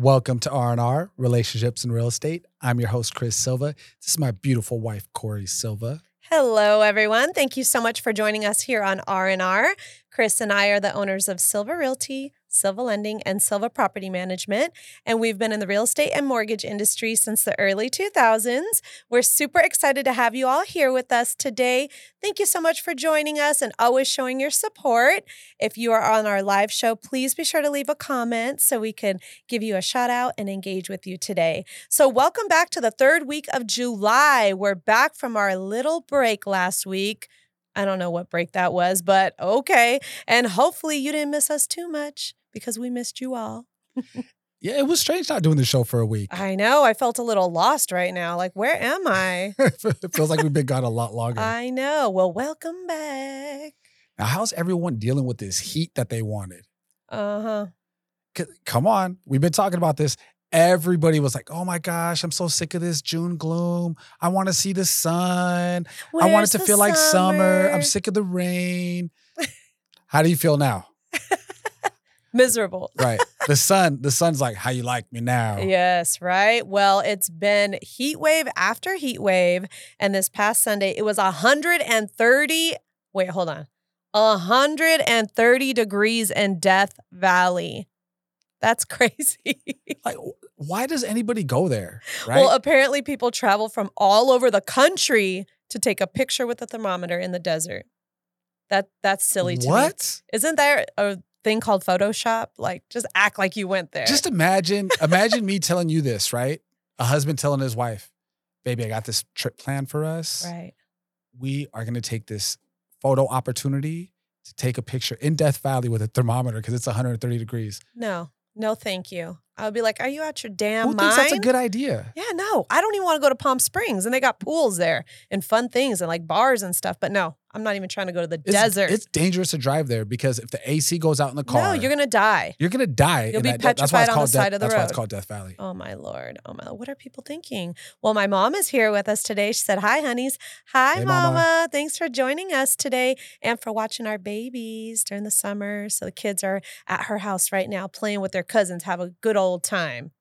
Welcome to R&R, Relationships in Real Estate. I'm your host, Chris Silva. This is my beautiful wife, Cori Silva. Hello, everyone. Thank you so much for joining us here on R&R. Chris and I are the owners of Silva Realty, Silva Lending, and Silva Property Management. And we've been in the real estate and mortgage industry since the early 2000s. We're super excited to have you all here with us today. Thank you so much for joining us and always showing your support. If you are on our live show, please be sure to leave a comment so we can give you a shout out and engage with you today. So, welcome back to the third week of July. We're back from our little break last week. I don't know what break that was, but okay. And hopefully you didn't miss us too much because we missed you all. Yeah, it was strange not doing the show for a week. I know. I felt a little lost right now. Like, where am I? it feels like we've been gone a lot longer. I know. Well, welcome back. now, how's everyone dealing with this heat that they wanted? Uh huh. Come on, we've been talking about this. Everybody was like, "Oh my gosh, I'm so sick of this June gloom. I want to see the sun. I want it to feel like summer. I'm sick of the rain." How do you feel now? Miserable. Right. the sun, the sun's like, "How you like me now?" Yes, right. Well, it's been heat wave after heat wave. And this past Sunday, it was 130. Wait, hold on. 130 degrees in Death Valley. That's crazy. Like, why does anybody go there? Right. Well, apparently, people travel from all over the country to take a picture with a thermometer in the desert. That that's silly to me. what? Isn't there a thing called Photoshop? Like, just act like you went there. Just imagine, imagine me telling you this, right? A husband telling his wife, "Baby, I got this trip planned for us. right. We are going to take this photo opportunity to take a picture in Death Valley with a thermometer because it's 130 degrees. No, no, thank you. I would be like, are you out your damn Who mind? thinks that's a good idea? yeah, no, I don't even want to go to Palm Springs, and they got pools there and fun things and like bars and stuff. But no, I'm not even trying to go to the It's, desert. It's dangerous to drive there because if the AC goes out in the car, no, you're gonna die. you're gonna die. You'll be that- petrified on the side Death- of the That's why it's called Death Valley. Oh my lord. Oh my. What are people thinking? Well, my mom is here with us today. She said, "Hi, honeys. Hi, Hey, mama. mama. Thanks for joining us today and for watching our babies during the summer." So the kids are at her house right now playing with their cousins, have a good old time.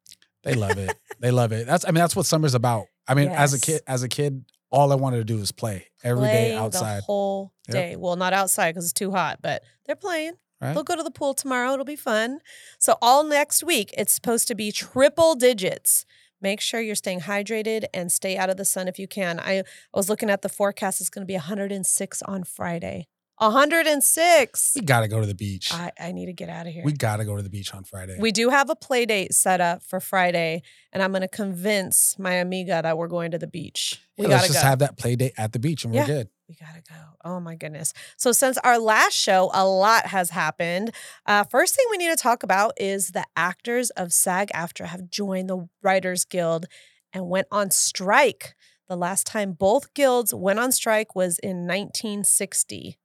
They love it. they love it. That's I mean that's what summer's about. I mean as a kid, as a kid, all I wanted to do was play every day Playing outside. the whole Yep. day. Well, not outside because it's too hot, but they're playing. Right? They'll go to the pool tomorrow. It'll be fun. So all next week, it's supposed to be triple digits. Make sure you're staying hydrated and stay out of the sun if you can. I, I was looking at the forecast. It's going to be 106 on Friday. 106. we gotta go to the beach. I, I need to get out of here. we gotta go to the beach on Friday. We do have a play date set up for Friday, and I'm going to convince my amiga that we're going to the beach. We Yeah, got let's to just go. have that play date at the beach and we're Yeah. good. We gotta go. Oh my goodness. So, since our last show, a lot has happened. Uh, first thing we need to talk about is the actors of SAG AFTRA have joined the Writers Guild and went on strike. The last time both guilds went on strike was in 1960.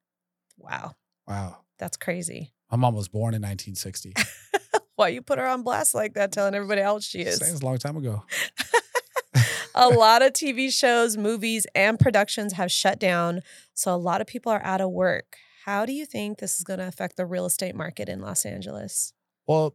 Wow, Wow. that's crazy. My mom was born in 1960. Why you put her on blast like that, telling everybody how old she is? Seems a long time ago. a lot of TV shows, movies, and productions have shut down. So a lot of people are out of work. How do you think this is going to affect the real estate market in Los Angeles? Well,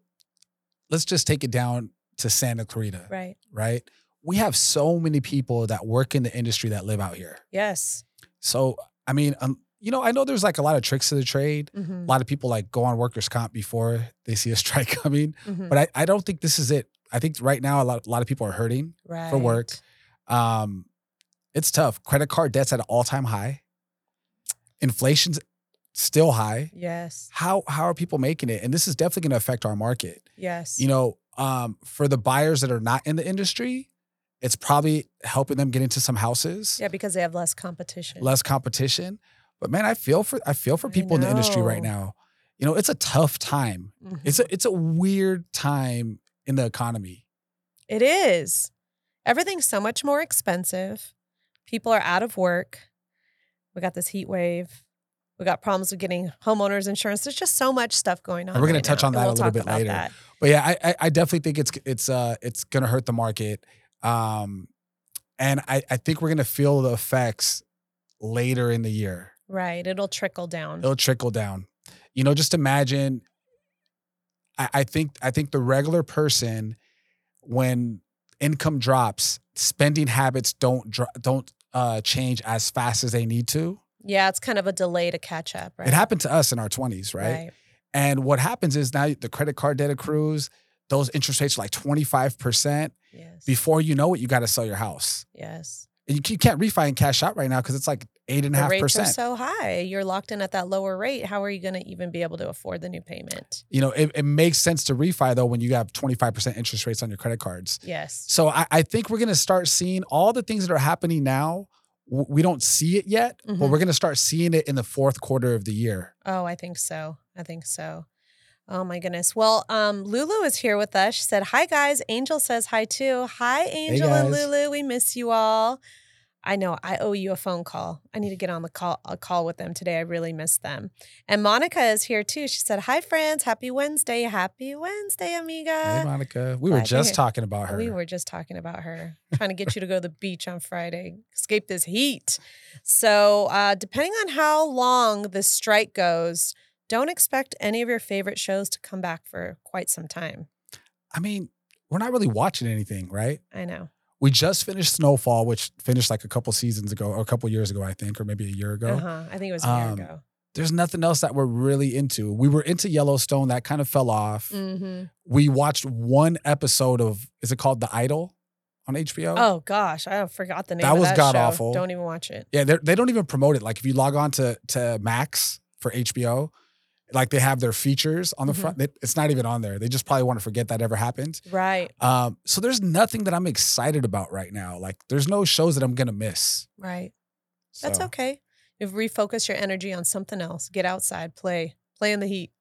let's just take it down to Santa Clarita, Right. right? We have so many people that work in the industry that live out here. Yes. So, I mean, um, you know, I know there's like a lot of tricks to the trade. Mhm. A lot of people like go on workers' comp before they see a strike coming, Mhm. but I, I don't think this is it. I think right now a lot, a lot of people are hurting. right. for work. Um, it's tough. Credit card debt's at an all time high. Inflation's still high. Yes. How how are people making it? And this is definitely going to affect our market. Yes. You know, um, for the buyers that are not in the industry, it's probably helping them get into some houses, yeah, because they have less competition. less competition. But man, I feel for I feel for people in the industry right now. You know, it's a tough time. Mhm. It's a it's a weird time in the economy. It is. Everything's so much more expensive. People are out of work. We got this heat wave. We got problems with getting homeowners insurance. There's just so much stuff going on. And we're gonna right touch now, on that a we'll little bit later. that. But yeah, I, I I definitely think it's it's uh it's gonna hurt the market. Um and I, I think we're gonna feel the effects later in the year. Right. It'll trickle down. It'll trickle down. You know, just imagine I, I think I think the regular person when income drops, spending habits don't dro- don't uh, change as fast as they need to. Yeah, it's kind of a delay to catch up, right? It happened to us in our 20s, right? Right. And what happens is now the credit card debt accrues, those interest rates are like 25%. Yes. Before you know it, you got to sell your house. yes. And you you can't refi and cash out right now because it's like eight and a half percent. so high. You're locked in at that lower rate. How are you going to even be able to afford the new payment? You know, it, it makes sense to refi though when you have 25% interest rates on your credit cards. Yes. So I, I think we're going to start seeing all the things that are happening now. We don't see it yet, but Mhm. we're going to start seeing it in the fourth quarter of the year. Oh, I think so. I think so. Oh my goodness. Well, um, Lulu is here with us. She said, Hi guys. Angel says hi too. Hi, Angel and. Lulu. We miss you all. I know I owe you a phone call. I need to get on the call a call with them today. I really miss them. And Monica is here too. She said, Hi friends. Happy Wednesday. Happy Wednesday, amiga. hey, Monica. We were glad to just talking about her. We were just talking about her, trying to get you to go to the beach on Friday, escape this heat. So, uh, depending on how long this strike goes, don't expect any of your favorite shows to come back for quite some time. I mean, we're not really watching anything, right? I know. We just finished Snowfall, which finished like a couple seasons ago, or a couple years ago, I think, or maybe a year ago. Uh-huh. I think it was a year Um, ago. There's nothing else that we're really into. We were into Yellowstone, that kind of fell off. hmm We watched one episode of, is it called The Idol on HBO? Oh gosh, I forgot the name. That of was that god show. awful. Don't even watch it. Yeah, they don't even promote it. Like if you log on to to Max for HBO, like they have their features on the Mhm. front. It's not even on there. They just probably want to forget that ever happened. Right, Um, so there's nothing that I'm excited about right now. Like there's no shows that I'm gonna miss. right. That's So, okay. You refocus your energy on something else. Get outside, play, play in the heat.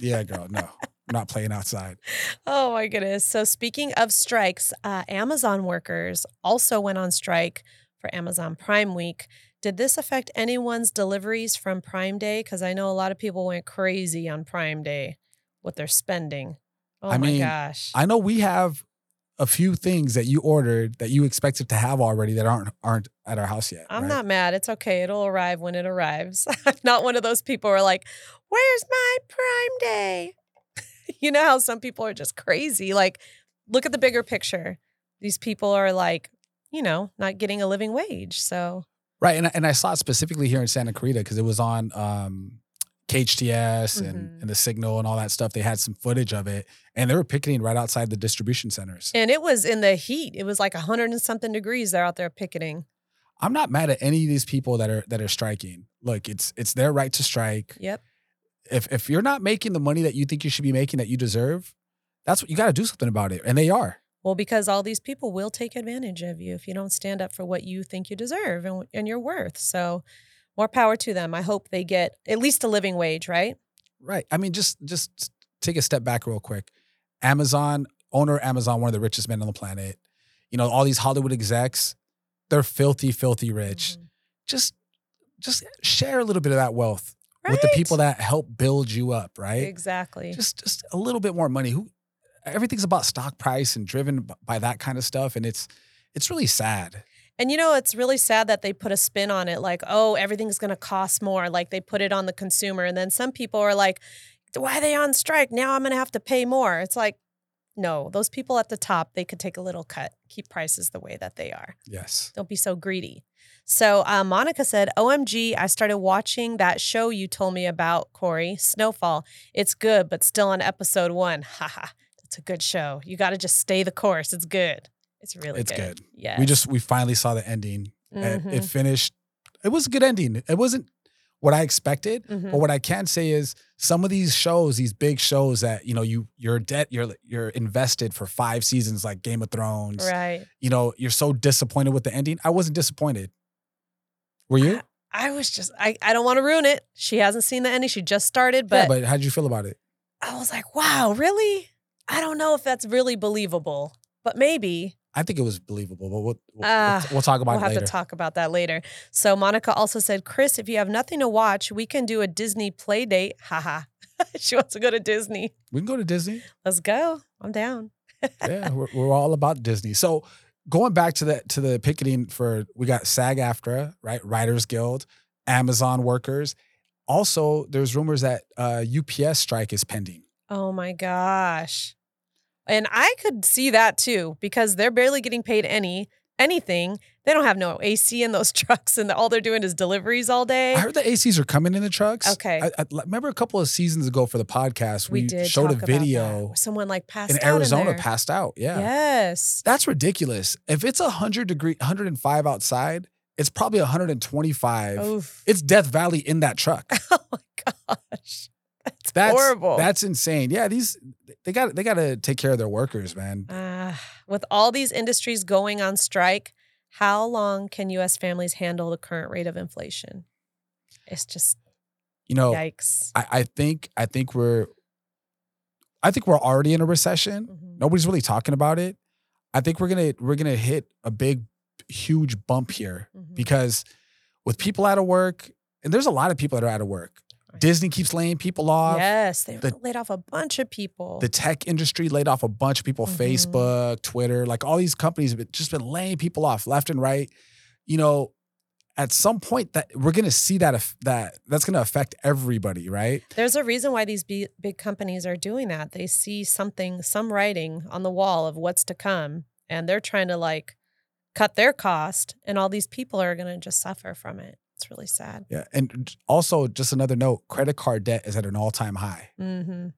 Yeah, girl. No, not playing outside. Oh my goodness. So, speaking of strikes, uh, Amazon workers also went on strike for Amazon Prime Week. Did this affect anyone's deliveries from Prime Day? Because I know a lot of people went crazy on Prime Day with their spending. Oh I my mean, gosh. I know we have a few things that you ordered that you expected to have already that aren't aren't at our house yet. I'm right? not mad. It's okay. It'll arrive when it arrives. I'm not one of those people who are like, where's my Prime Day? you know how some people are just crazy. Like, look at the bigger picture. These people are like, you know, not getting a living wage. So, Right, and I- and I saw it specifically here in Santa Clarita because it was on um, KHTS and, Mhm. and the Signal and all that stuff. They had some footage of it, and they were picketing right outside the distribution centers. and it was in the heat. It was like 100 and something degrees. They're out there picketing. I'm not mad at any of these people that are that are striking. Look, it's it's their right to strike. Yep. If if you're not making the money that you think you should be making that you deserve, that's what you got to do something about it, and they are. Well, because all these people will take advantage of you if you don't stand up for what you think you deserve and, and your worth. So, more power to them. I hope they get at least a living wage, right? Right. I mean, just just take a step back real quick. Amazon owner, Amazon, one of the richest men on the planet. You know, all these Hollywood execs, they're filthy, filthy rich. Mhm. Just just share a little bit of that wealth with the people that help build you up, right? Exactly. Just just a little bit more money. Who everything's about stock price and driven by that kind of stuff, and it's it's really sad. And you know, it's really sad that they put a spin on it like, oh, everything's going to cost more. Like they put it on the consumer. And then some people are like, why are they on strike? Now I'm going to have to pay more. It's like, no, those people at the top, they could take a little cut, keep prices the way that they are. Yes. Don't be so greedy. So uh, Monica said, OMG, I started watching that show you told me about, Cori, Snowfall. It's good, but still on episode one. Haha. It's a good show. You got to just stay the course. It's good. It's really good. It's good. good. Yeah. We just we finally saw the ending. and Mhm. It finished. It was a good ending. It wasn't what I expected. Mhm. But what I can say is some of these shows, these big shows that you know you you're debt you're you're invested for five seasons like Game of Thrones. Right. You know you're so disappointed with the ending. I wasn't disappointed. Were you? I was just I, I don't want to ruin it. She hasn't seen the ending. She just started, yeah, but, but how did you feel about it? I was like, wow, really? I don't know if that's really believable, but maybe I think it was believable, but we'll we'll, Ah, we'll, talk about that. we'll have to talk about that later. So Monica also said, Chris, if you have nothing to watch, we can do a Disney play date. Haha. she wants to go to Disney. we can go to Disney. Let's go. I'm down. yeah, we're, we're all about Disney. So going back to the to the picketing for we got SAG-AFTRA, right? Writers Guild, Amazon workers. Also, there's rumors that uh, UPS strike is pending. Oh my gosh. And I could see that too because they're barely getting paid any anything. They don't have no AC in those trucks, and all they're doing is deliveries all day. I heard the ACs are coming in the trucks. Okay. I, I remember a couple of seasons ago for the podcast, we, we did showed a video. Someone like passed out. in Arizona there. passed out. Yeah. Yes. That's ridiculous. If it's 100 degree 105 outside, it's probably 125. Oof. It's Death Valley in that truck. Oh my gosh. That's, That's horrible. That's insane. Yeah, these they got they got to take care of their workers, man. Uh, with all these industries going on strike, how long can U.S. families handle the current rate of inflation? It's just You know, yikes. I, I think I think we're I think we're already in a recession. Mhm. Nobody's really talking about it. I think we're gonna we're gonna hit a big, huge bump here Mhm. because with people out of work, and there's a lot of people that are out of work. Disney keeps laying people off. Yes, they the- laid off a bunch of people. The tech industry laid off a bunch of people. Mhm. Facebook, Twitter, like all these companies have just been laying people off left and right. You know, at some point that we're gonna see that that that's gonna affect everybody, right? There's a reason why these big, big companies are doing that. They see something, some writing on the wall of what's to come, and they're trying to like cut their cost, and all these people are going to just suffer from it. It's really sad. Yeah. And also, just another note: credit card debt is at an all-time high. hmm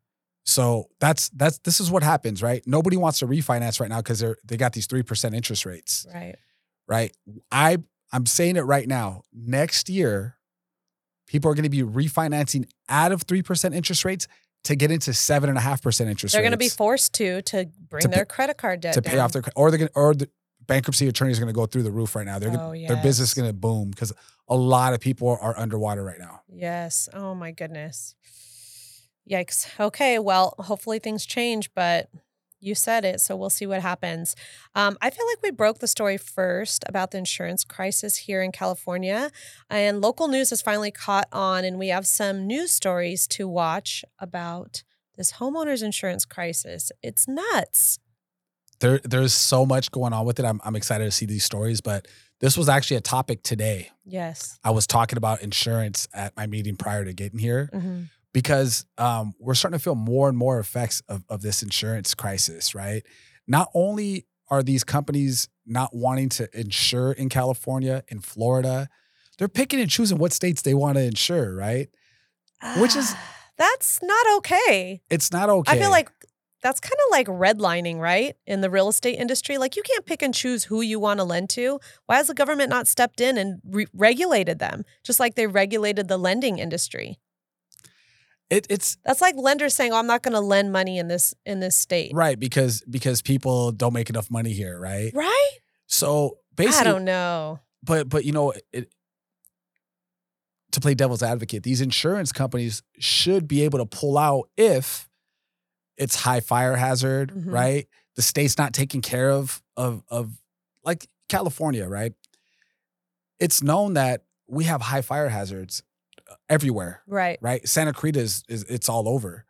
So that's that's this is what happens, right? Nobody wants to refinance right now because they're they got these three percent interest rates, Right. right? I I'm saying it right now. Next year, people are going to be refinancing out of three percent interest rates to get into seven and a half percent interest They're rates. going to be forced to to bring To pay- their credit card debt to pay off their or they're going or the bankruptcy attorneys are going to go through the roof right now. They're gonna, Oh, their business is going to boom because a lot of people are underwater right now. Yes. Oh my goodness. Yikes. Okay. Well, hopefully things change, but you said it, so we'll see what happens. Um, I feel like we broke the story first about the insurance crisis here in California, and local news has finally caught on, and we have some news stories to watch about this homeowners insurance crisis. It's nuts. there there's so much going on with it. I'm I'm excited to see these stories, but this was actually a topic today. Yes. I was talking about insurance at my meeting prior to getting here Mhm. because um, we're starting to feel more and more effects of, of this insurance crisis, right? Not only are these companies not wanting to insure in California, in Florida, they're picking and choosing what states they want to insure, right? Which is- Ah, that's not okay. It's not okay. I feel like that's kind of like redlining, right? In the real estate industry. Like you can't pick and choose who you want to lend to. Why has the government not stepped in and re- regulated them, just like they regulated the lending industry? it, it's That's like lenders saying, "Oh, I'm not going to lend money in this in this state." right because because people don't make enough money here, right? Right? So basically, I don't know. but but you know it to play devil's advocate these insurance companies should be able to pull out if it's high fire hazard Mhm. right the state's not taking care of of of like california right it's known that we have high fire hazards uh, everywhere Right. right santa cruz is, is it's all over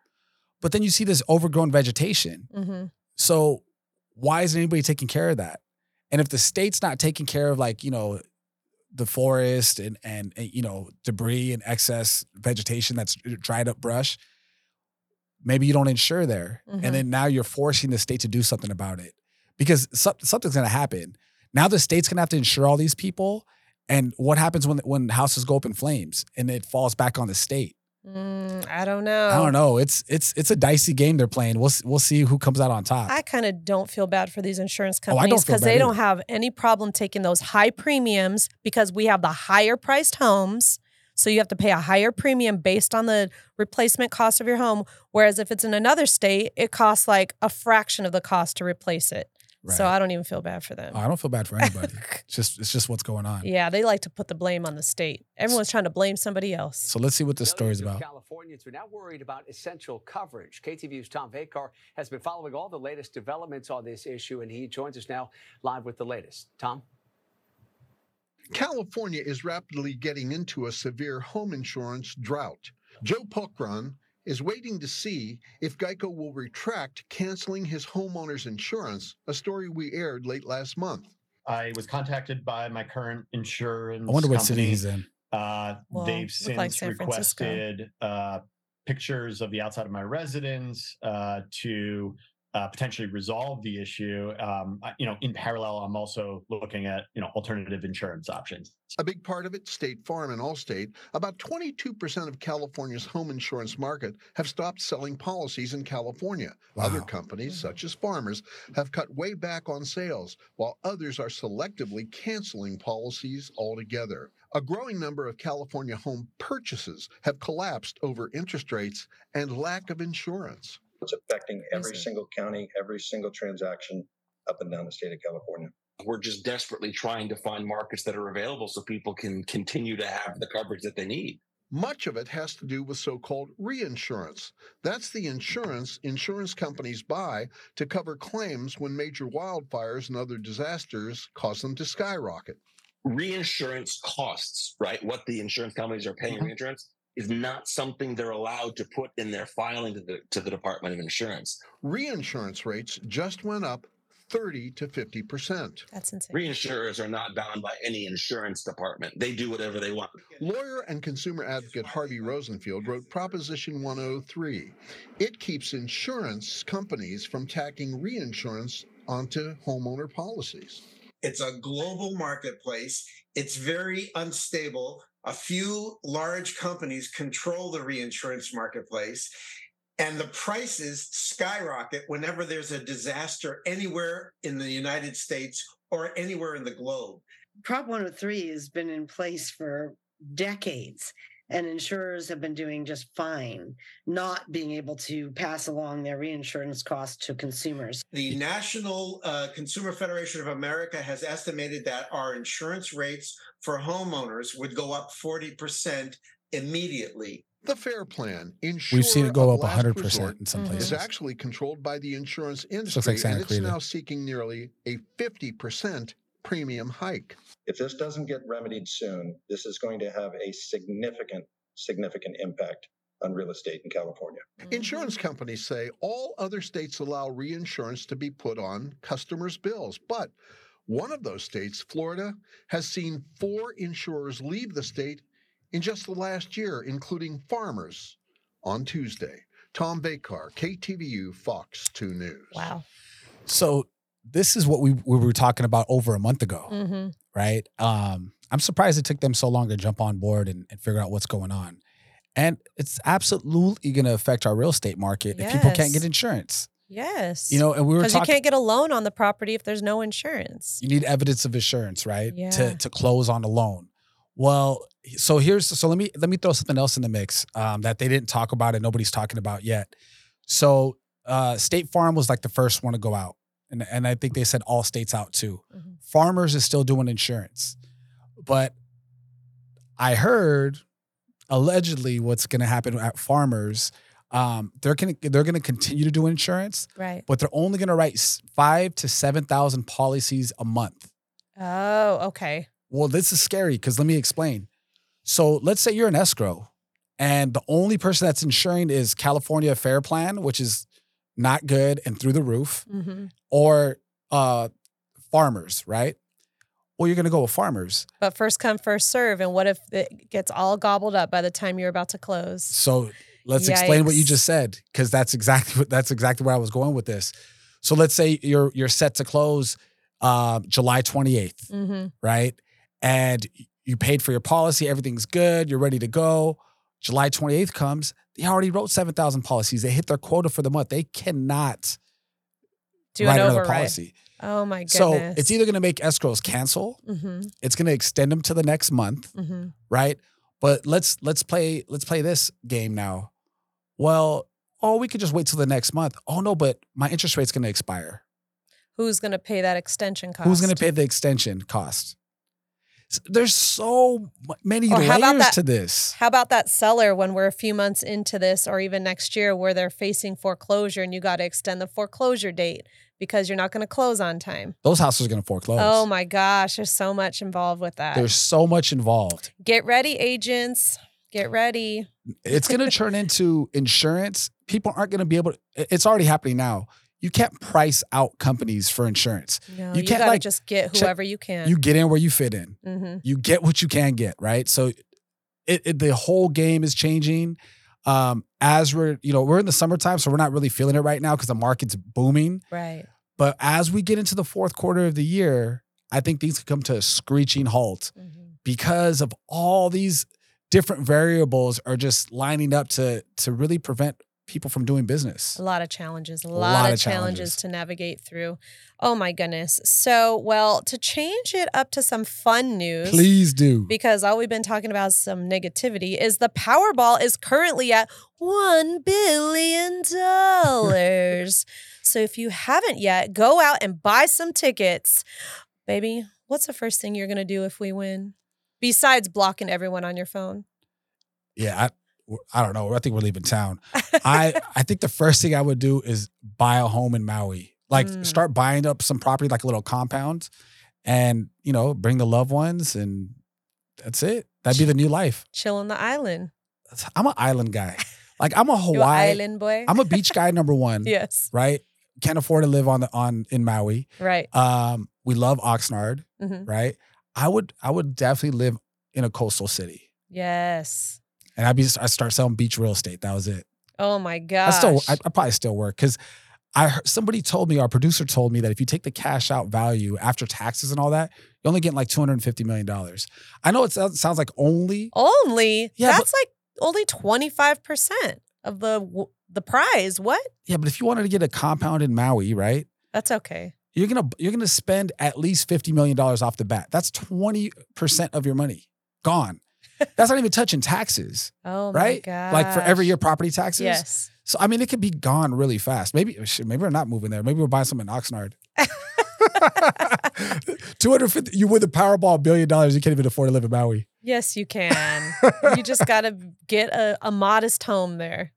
but then you see this overgrown vegetation hmm so why isn't anybody taking care of that? And if the state's not taking care of like, you know, the forest and and, and, you know, debris and excess vegetation that's dried up brush, maybe you don't insure there. Mhm. And then now you're forcing the state to do something about it. Because something's going to happen. Now the state's going to have to insure all these people and what happens when when houses go up in flames and it falls back on the state? Mm, I don't know. I don't know. It's it's it's a dicey game they're playing. We'll we'll see who comes out on top. I kind of don't feel bad for these insurance Oh, companies because they don't have any problem taking those high premiums because we have the higher priced homes. So you have to pay a higher premium based on the replacement cost of your home. Whereas if it's in another state, it costs like a fraction of the cost to replace it. So I don't even feel bad for them. I don't feel bad for anybody. it's just it's just what's going on. yeah, they like to put the blame on the state. Everyone's trying to blame somebody else. So let's see what this story's Millions about. Californians are now worried about essential coverage. KTVU's Tom Vacar has been following all the latest developments on this issue, and he joins us now live with the latest. Tom? California is rapidly getting into a severe home insurance drought. Joe Pokran is waiting to see if Geico will retract canceling his homeowner's insurance, a story we aired late last month. I was contacted by my current insurance. I wonder what company. city he's in. Uh, Well, they've since like requested uh, pictures of the outside of my residence uh, to uh, potentially resolve the issue, um, you know, in parallel, I'm also looking at you know alternative insurance options. A big part of it, State Farm and Allstate, about 22% of California's home insurance market have stopped selling policies in California. Wow. Other companies, such as Farmers, have cut way back on sales, while others are selectively canceling policies altogether. A growing number of California home purchases have collapsed over interest rates and lack of insurance. It's affecting every single county, every single transaction up and down the state of California. we're just desperately trying to find markets that are available so people can continue to have the coverage that they need. Much of it has to do with so called reinsurance. That's the insurance insurance companies buy to cover claims when major wildfires and other disasters cause them to skyrocket. Reinsurance costs, right? What the insurance companies are paying Mhm. reinsurance is not something they're allowed to put in their filing to the to the Department of Insurance. Reinsurance rates just went up 30 to 50%. That's insane. Reinsurers are not bound by any insurance department. They do whatever they want. Lawyer and consumer advocate Harvey Rosenfield wrote Proposition 103. It keeps insurance companies from tacking reinsurance onto homeowner policies. It's a global marketplace. It's very unstable. A few large companies control the reinsurance marketplace, and the prices skyrocket whenever there's a disaster anywhere in the United States or anywhere in the globe. Prop 103 has been in place for decades, and insurers have been doing just fine, not being able to pass along their reinsurance costs to consumers. The National uh, Consumer Federation of America has estimated that our insurance rates for homeowners would go up 40% immediately. The FAIR Plan, We've seen it go up 100% in some Mhm. is places. actually controlled by the insurance looks industry, like and it's now seeking nearly a 50% premium hike. If this doesn't get remedied soon, this is going to have a significant, significant impact on real estate in California. Insurance companies say all other states allow reinsurance to be put on customers' bills, but one of those states, Florida, has seen four insurers leave the state in just the last year, including Farmers on Tuesday. Tom Vacar, KTVU, Fox 2 News. Wow. So this is what we, we were talking about over a month ago, hmm right? Um, I'm surprised it took them so long to jump on board and, and figure out what's going on. And it's absolutely going to affect our real estate market if people can't get insurance. Yes. You know, and we were because you can't get a loan on the property if there's no insurance. you need evidence of insurance, right? Yeah. To to close on a loan. Well, so here's so let me let me throw something else in the mix um, that they didn't talk about and nobody's talking about yet. So uh, State Farm was like the first one to go out, and and I think they said Allstate's out too. Mhm. Farmers is still doing insurance, but I heard allegedly what's going to happen at Farmers. Um, they're gonna they're gonna continue to do insurance, Right. but they're only gonna write five to seven thousand policies a month. Oh, okay. Well, this is scary because let me explain. So let's say you're an escrow and the only person that's insuring is California Fair Plan, which is not good and through the roof, hmm or uh, farmers, right? Well, you're going to go with farmers. But first come, first serve. And what if it gets all gobbled up by the time you're about to close? So let's explain what you just said because that's exactly what that's exactly where I was going with this. So let's say you're you're set to close um, July 28th. hmm right? And you paid for your policy, everything's good, you're ready to go. July 28th comes, they already wrote 7,000 policies. They hit their quota for the month. They cannot Do write an another override. policy. Oh my goodness. So it's either going to make escrows cancel, hmm it's going to extend them to the next month, hmm right? But let's let's play let's play this game now. Well, oh, we could just wait till the next month. Oh no, but my interest rate's going to expire. Who's going to pay that extension cost? Who's going to pay the extension cost? There's so many Or how about layers that- to this. How about that seller when we're a few months into this or even next year where they're facing foreclosure and you got to extend the foreclosure date because you're not going to close on time? Those houses are going to foreclose. Oh my gosh, there's so much involved with that. There's so much involved. Get ready, agents. Get ready. It's going to turn into insurance. People aren't going to be able to, it's already happening now. You can't price out companies for insurance. No, You you, can't, like, just get whoever you can. You get in where you fit in. hmm You get what you can get, right? So it, it the whole game is changing. Um, as we're, you know, we're in the summertime, so we're not really feeling it right now because the market's booming. Right. But as we get into the fourth quarter of the year, I think things could come to a screeching halt Mhm. because of all these different variables are just lining up to to really prevent people from doing business. A lot of challenges, a lot, lot of challenges. challenges. to navigate through. Oh my goodness. So, well, to change it up to some fun news. Please do. Because all we've been talking about is some negativity is the Powerball is currently at $1 billion. so if you haven't yet, go out and buy some tickets. Baby, what's the first thing you're going to do if we win? Besides blocking everyone on your phone. Yeah, I, I don't know. I think we're leaving town. I I think the first thing I would do is buy a home in Maui. Like Mm. start buying up some property, like a little compound, and you know, bring the loved ones, and that's it. That'd be the new life. Chill on the island. I'm an island guy. Like I'm a Hawaii. island boy? I'm a beach guy number one. yes. Right. Can't afford to live on the on in Maui. Right. Um, we love Oxnard. Mhm. Right. I would I would definitely live in a coastal city, Yes. and I'd be I start selling beach real estate. That was it. Oh my god. I still I, I probably still work because I heard, somebody told me our producer told me that if you take the cash out value after taxes and all that, you're only getting like two hundred and fifty million dollars. I know it sounds, like only only Yeah, but- that's like only 25% of the the prize. What? yeah, but if you wanted to get a compound in Maui, right? That's okay. You're gonna you're gonna spend at least fifty million dollars off the bat. That's twenty percent of your money gone. That's not even touching taxes, Oh right? my god. Like for every year property taxes. Yes. So I mean, it could be gone really fast. Maybe maybe we're not moving there. Maybe we're buying something in Oxnard. Two hundred fifty. You win the Powerball billion dollars. You can't even afford to live in Maui. Yes, you can. you just got to get a, a modest home there.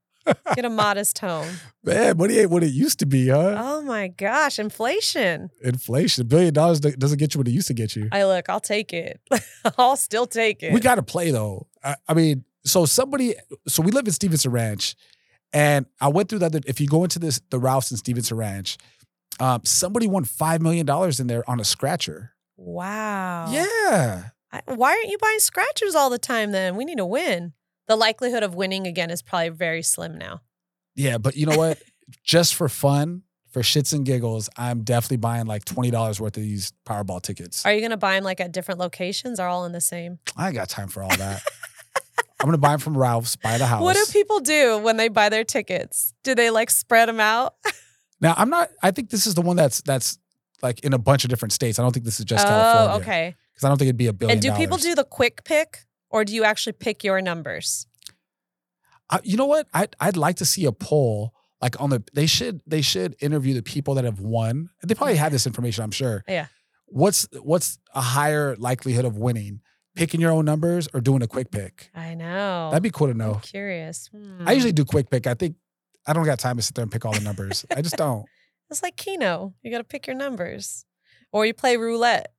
Get a modest home. Man, money ain't what it used to be, huh? Oh my gosh, inflation. Inflation. A billion dollars doesn't get you what it used to get you. I look, I'll take it. I'll still take it. We got to play though. I, I mean, so somebody. So we live in Stevenson Ranch, and I went through that. If you go into this, the Ralphs in Stevenson Ranch, um, somebody won five million dollars in there on a scratcher. wow. Yeah. I, why aren't you buying scratchers all the time then? We need to win. The likelihood of winning again is probably very slim now. Yeah, but you know what? Just for fun, for shits and giggles, I'm definitely buying like twenty dollars worth of these Powerball tickets. Are you to buy them like at different locations or all in the same? I ain't got time for all that. I'm gonna buy them from Ralph's, buy the house. What do people do when they buy their tickets? Do they like spread them out? now I'm not. I think this is the one that's that's like in a bunch of different states. I don't think this is just oh, California. okay. Because I don't think it'd be a billion. And do people dollars. do the quick pick or do you actually pick your numbers? I, you know what? I'd I'd like to see a poll like on the. They should they should interview the people that have won. They probably have this information. I'm sure. Yeah. What's what's a higher likelihood of winning? Picking your own numbers or doing a quick pick? I know. That'd be cool to I'm know. curious. Hmm. I usually do quick pick. I think I don't got time to sit there and pick all the numbers. I just don't. It's like Keno. You got to pick your numbers. Or you play roulette.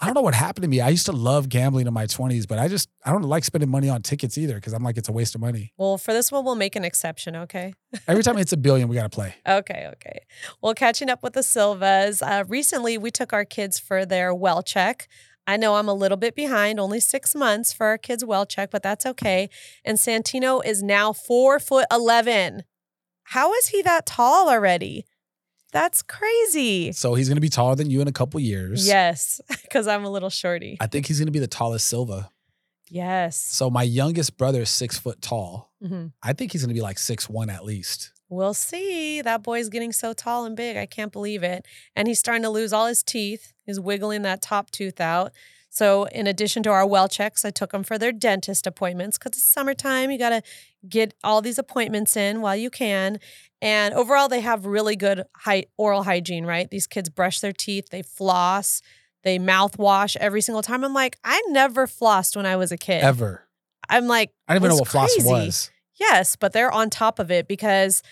I don't know what happened to me. I used to love gambling in my 20s, but I just I don't like spending money on tickets either because I'm like it's a waste of money. Well, for this one, we'll make an exception, okay? Every time it's a billion, we got to play. Okay, okay. Well, catching up with the Silvas, uh, recently we took our kids for their well check. I know I'm a little bit behind, only six months for our kids' well check, but that's okay. And Santino is now four foot 11. How is he that tall already? That's crazy. So he's gonna be taller than you in a couple years. Yes, because I'm a little shorty. I think he's gonna be the tallest Silva. Yes. So my youngest brother is six foot tall. Mhm. I think he's gonna be like six one at least. We'll see. That boy's getting so tall and big. I can't believe it. And he's starting to lose all his teeth. He's wiggling that top tooth out. So, in addition to our well checks, I took them for their dentist appointments because it's summertime. You got to get all these appointments in while you can. And overall, they have really good hy- oral hygiene, right? These kids brush their teeth, they floss, they mouthwash every single time. I'm like, I never flossed when I was a kid. Ever. I'm like, I didn't even know "That's what floss crazy." was. Yes, but they're on top of it because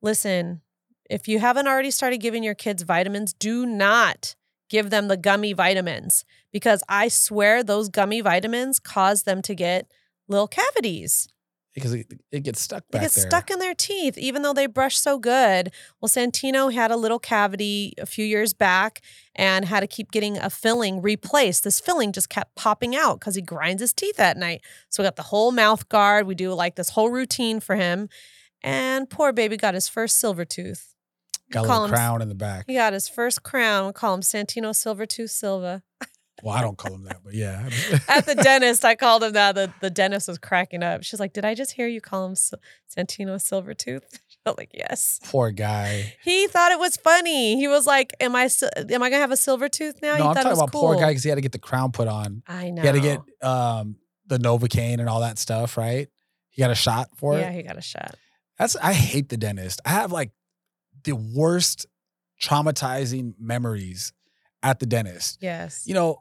listen, if you haven't already started giving your kids vitamins, do not give them the gummy vitamins because I swear those gummy vitamins cause them to get little cavities. because it, it gets stuck back get there. stuck in their teeth, even though they brush so good. Well, Santino had a little cavity a few years back and had to keep getting a filling replaced. This filling just kept popping out because he grinds his teeth at night. So we got the whole mouth guard. We do like this whole routine for him. And poor baby got his first silver tooth. Got a little him- crown in the back. He got his first crown. We call him Santino silver tooth Silva. Well, I don't call him that, but yeah. At the dentist, I called him that. The, the dentist was cracking up. She's like, Did I just hear you call him Sil- Santino Silvertooth? I'm like, Yes. Poor guy. He thought it was funny. He was like, "Am I sil- am I gonna have a silver tooth now?" no, he I'm thought it talking was about cool. poor guy because he had to get the crown put on. I know. He had to get um, the Novocaine and all that stuff, right? He got a shot for yeah, it. Yeah, he got a shot. That's I hate the dentist. I have like the worst traumatizing memories at the dentist. Yes. You know,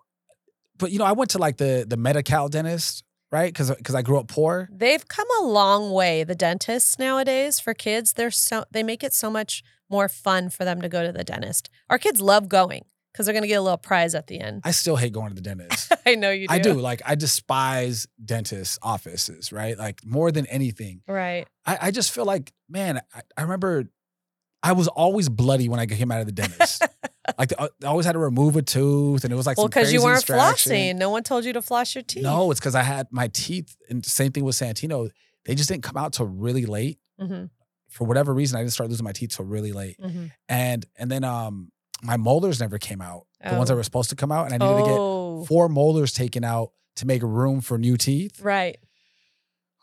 but you know, I went to like the the Medi-Cal dentist, right? Because because I grew up poor. They've come a long way. The dentists nowadays for kids, they're so they make it so much more fun for them to go to the dentist. Our kids love going because they're gonna get a little prize at the end. I still hate going to the dentist. I know you do. I do. Like I despise dentist offices, right? Like more than anything. Right. I, I just feel like, man, I, I remember I was always bloody when I came out of the dentist. like I always had to remove a tooth, and it was like well, because you weren't flossing. No one told you to floss your teeth. No, it's because I had my teeth, and same thing with Santino. They just didn't come out till really late. Mm-hmm. For whatever reason, I didn't start losing my teeth till really late, Mm-hmm. and and then um my molars never came out. The ones that Oh. were supposed to come out, and I needed to Oh. get four molars taken out to make room for new teeth. Right.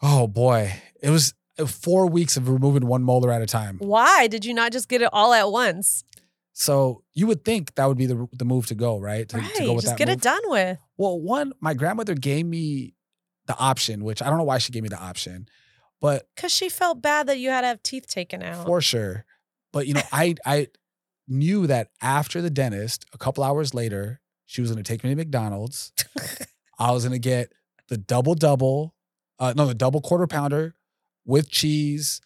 Oh boy, it was four weeks of removing one molar at a time. Why did you not just get it all at once? So you would think that would be the the move to go, right? To, right. to go with just get move. it done with. Well, one, my grandmother gave me the option, which I don't know why she gave me the option, but Because she felt bad that you had to have teeth taken out. for sure. But you know, I I knew that after the dentist, a couple hours later, she was going to take me to McDonald's. I was going to get the double double, uh, no, the double quarter pounder with cheese,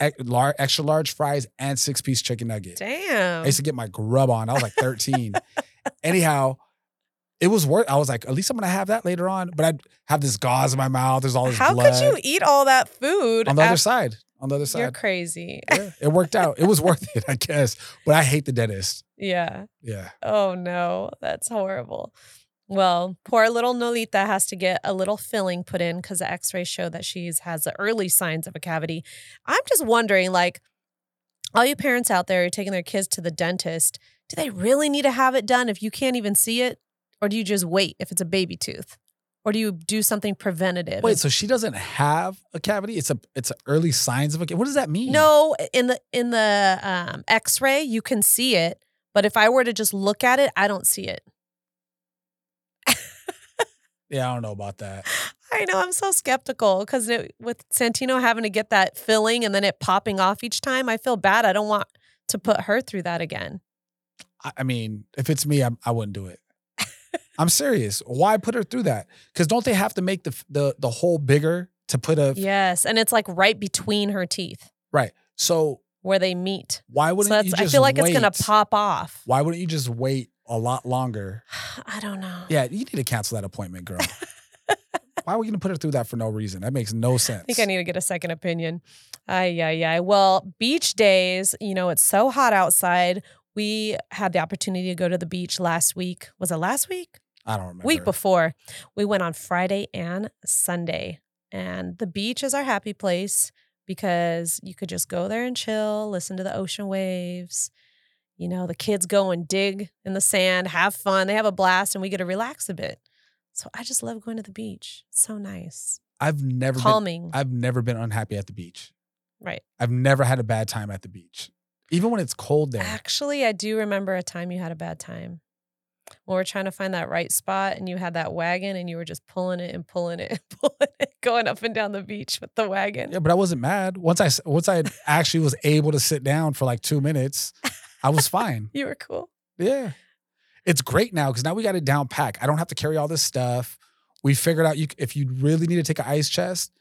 ex- extra large fries, and six piece chicken nugget. Damn. I used to get my grub on. I was like 13. Anyhow, it was worth. I was like, at least I'm gonna have that later on. But I'd have this gauze in my mouth. There's all this How blood could you eat all that food? on the other side. On the other side, You're crazy. yeah, it worked out. It was worth it, I guess. But I hate the dentist. yeah. Yeah, Oh no, that's horrible. Well, poor little Nolita has to get a little filling put in because the X-ray showed that she has the early signs of a cavity. I'm just wondering, like, all you parents out there who are taking their kids to the dentist, do they really need to have it done if you can't even see it, or do you just wait if it's a baby tooth, or do you do something preventative? Wait, so she doesn't have a cavity? It's a it's a early signs of a. What does that mean? No, in the in the um, X-ray you can see it, but if I were to just look at it, I don't see it. Yeah, I don't know about that. I know I'm so skeptical because with Santino having to get that filling and then it popping off each time, I feel bad. I don't want to put her through that again. I, I mean, if it's me, I'm, I wouldn't do it. I'm serious. Why put her through that? Because don't they have to make the the the hole bigger to put a Yes, and it's like right between her teeth right? So where they meet. why wouldn't that's, you I feel like it's gonna pop off. Why wouldn't you just wait a lot longer? I don't know. Yeah, you need to cancel that appointment, girl. Why are we going to put her through that for no reason? That makes no sense. I think I need to get a second opinion. Ay, yeah, yeah. Well, beach days, you know, it's so hot outside. We had the opportunity to go to the beach last week. Was it last week? I don't remember. week before. We went on Friday and Sunday. And the beach is our happy place because you could just go there and chill, listen to the ocean waves. You know, the kids go and dig in the sand, have fun, they have a blast, and we get to relax a bit. So I just love going to the beach. It's so nice. I've never Calming. been. I've never been unhappy at the beach. right. I've never had a bad time at the beach, even when it's cold there. Actually, I do remember a time you had a bad time. When we're trying to find that right spot and you had that wagon and you were just pulling it and pulling it and pulling it, going up and down the beach with the wagon. Yeah, but I wasn't mad. Once I once I actually was able to sit down for like two minutes, I was fine. You were cool. Yeah. It's great now because now we got it down pack. I don't have to carry all this stuff. We figured out you if you really need to take an ice chest,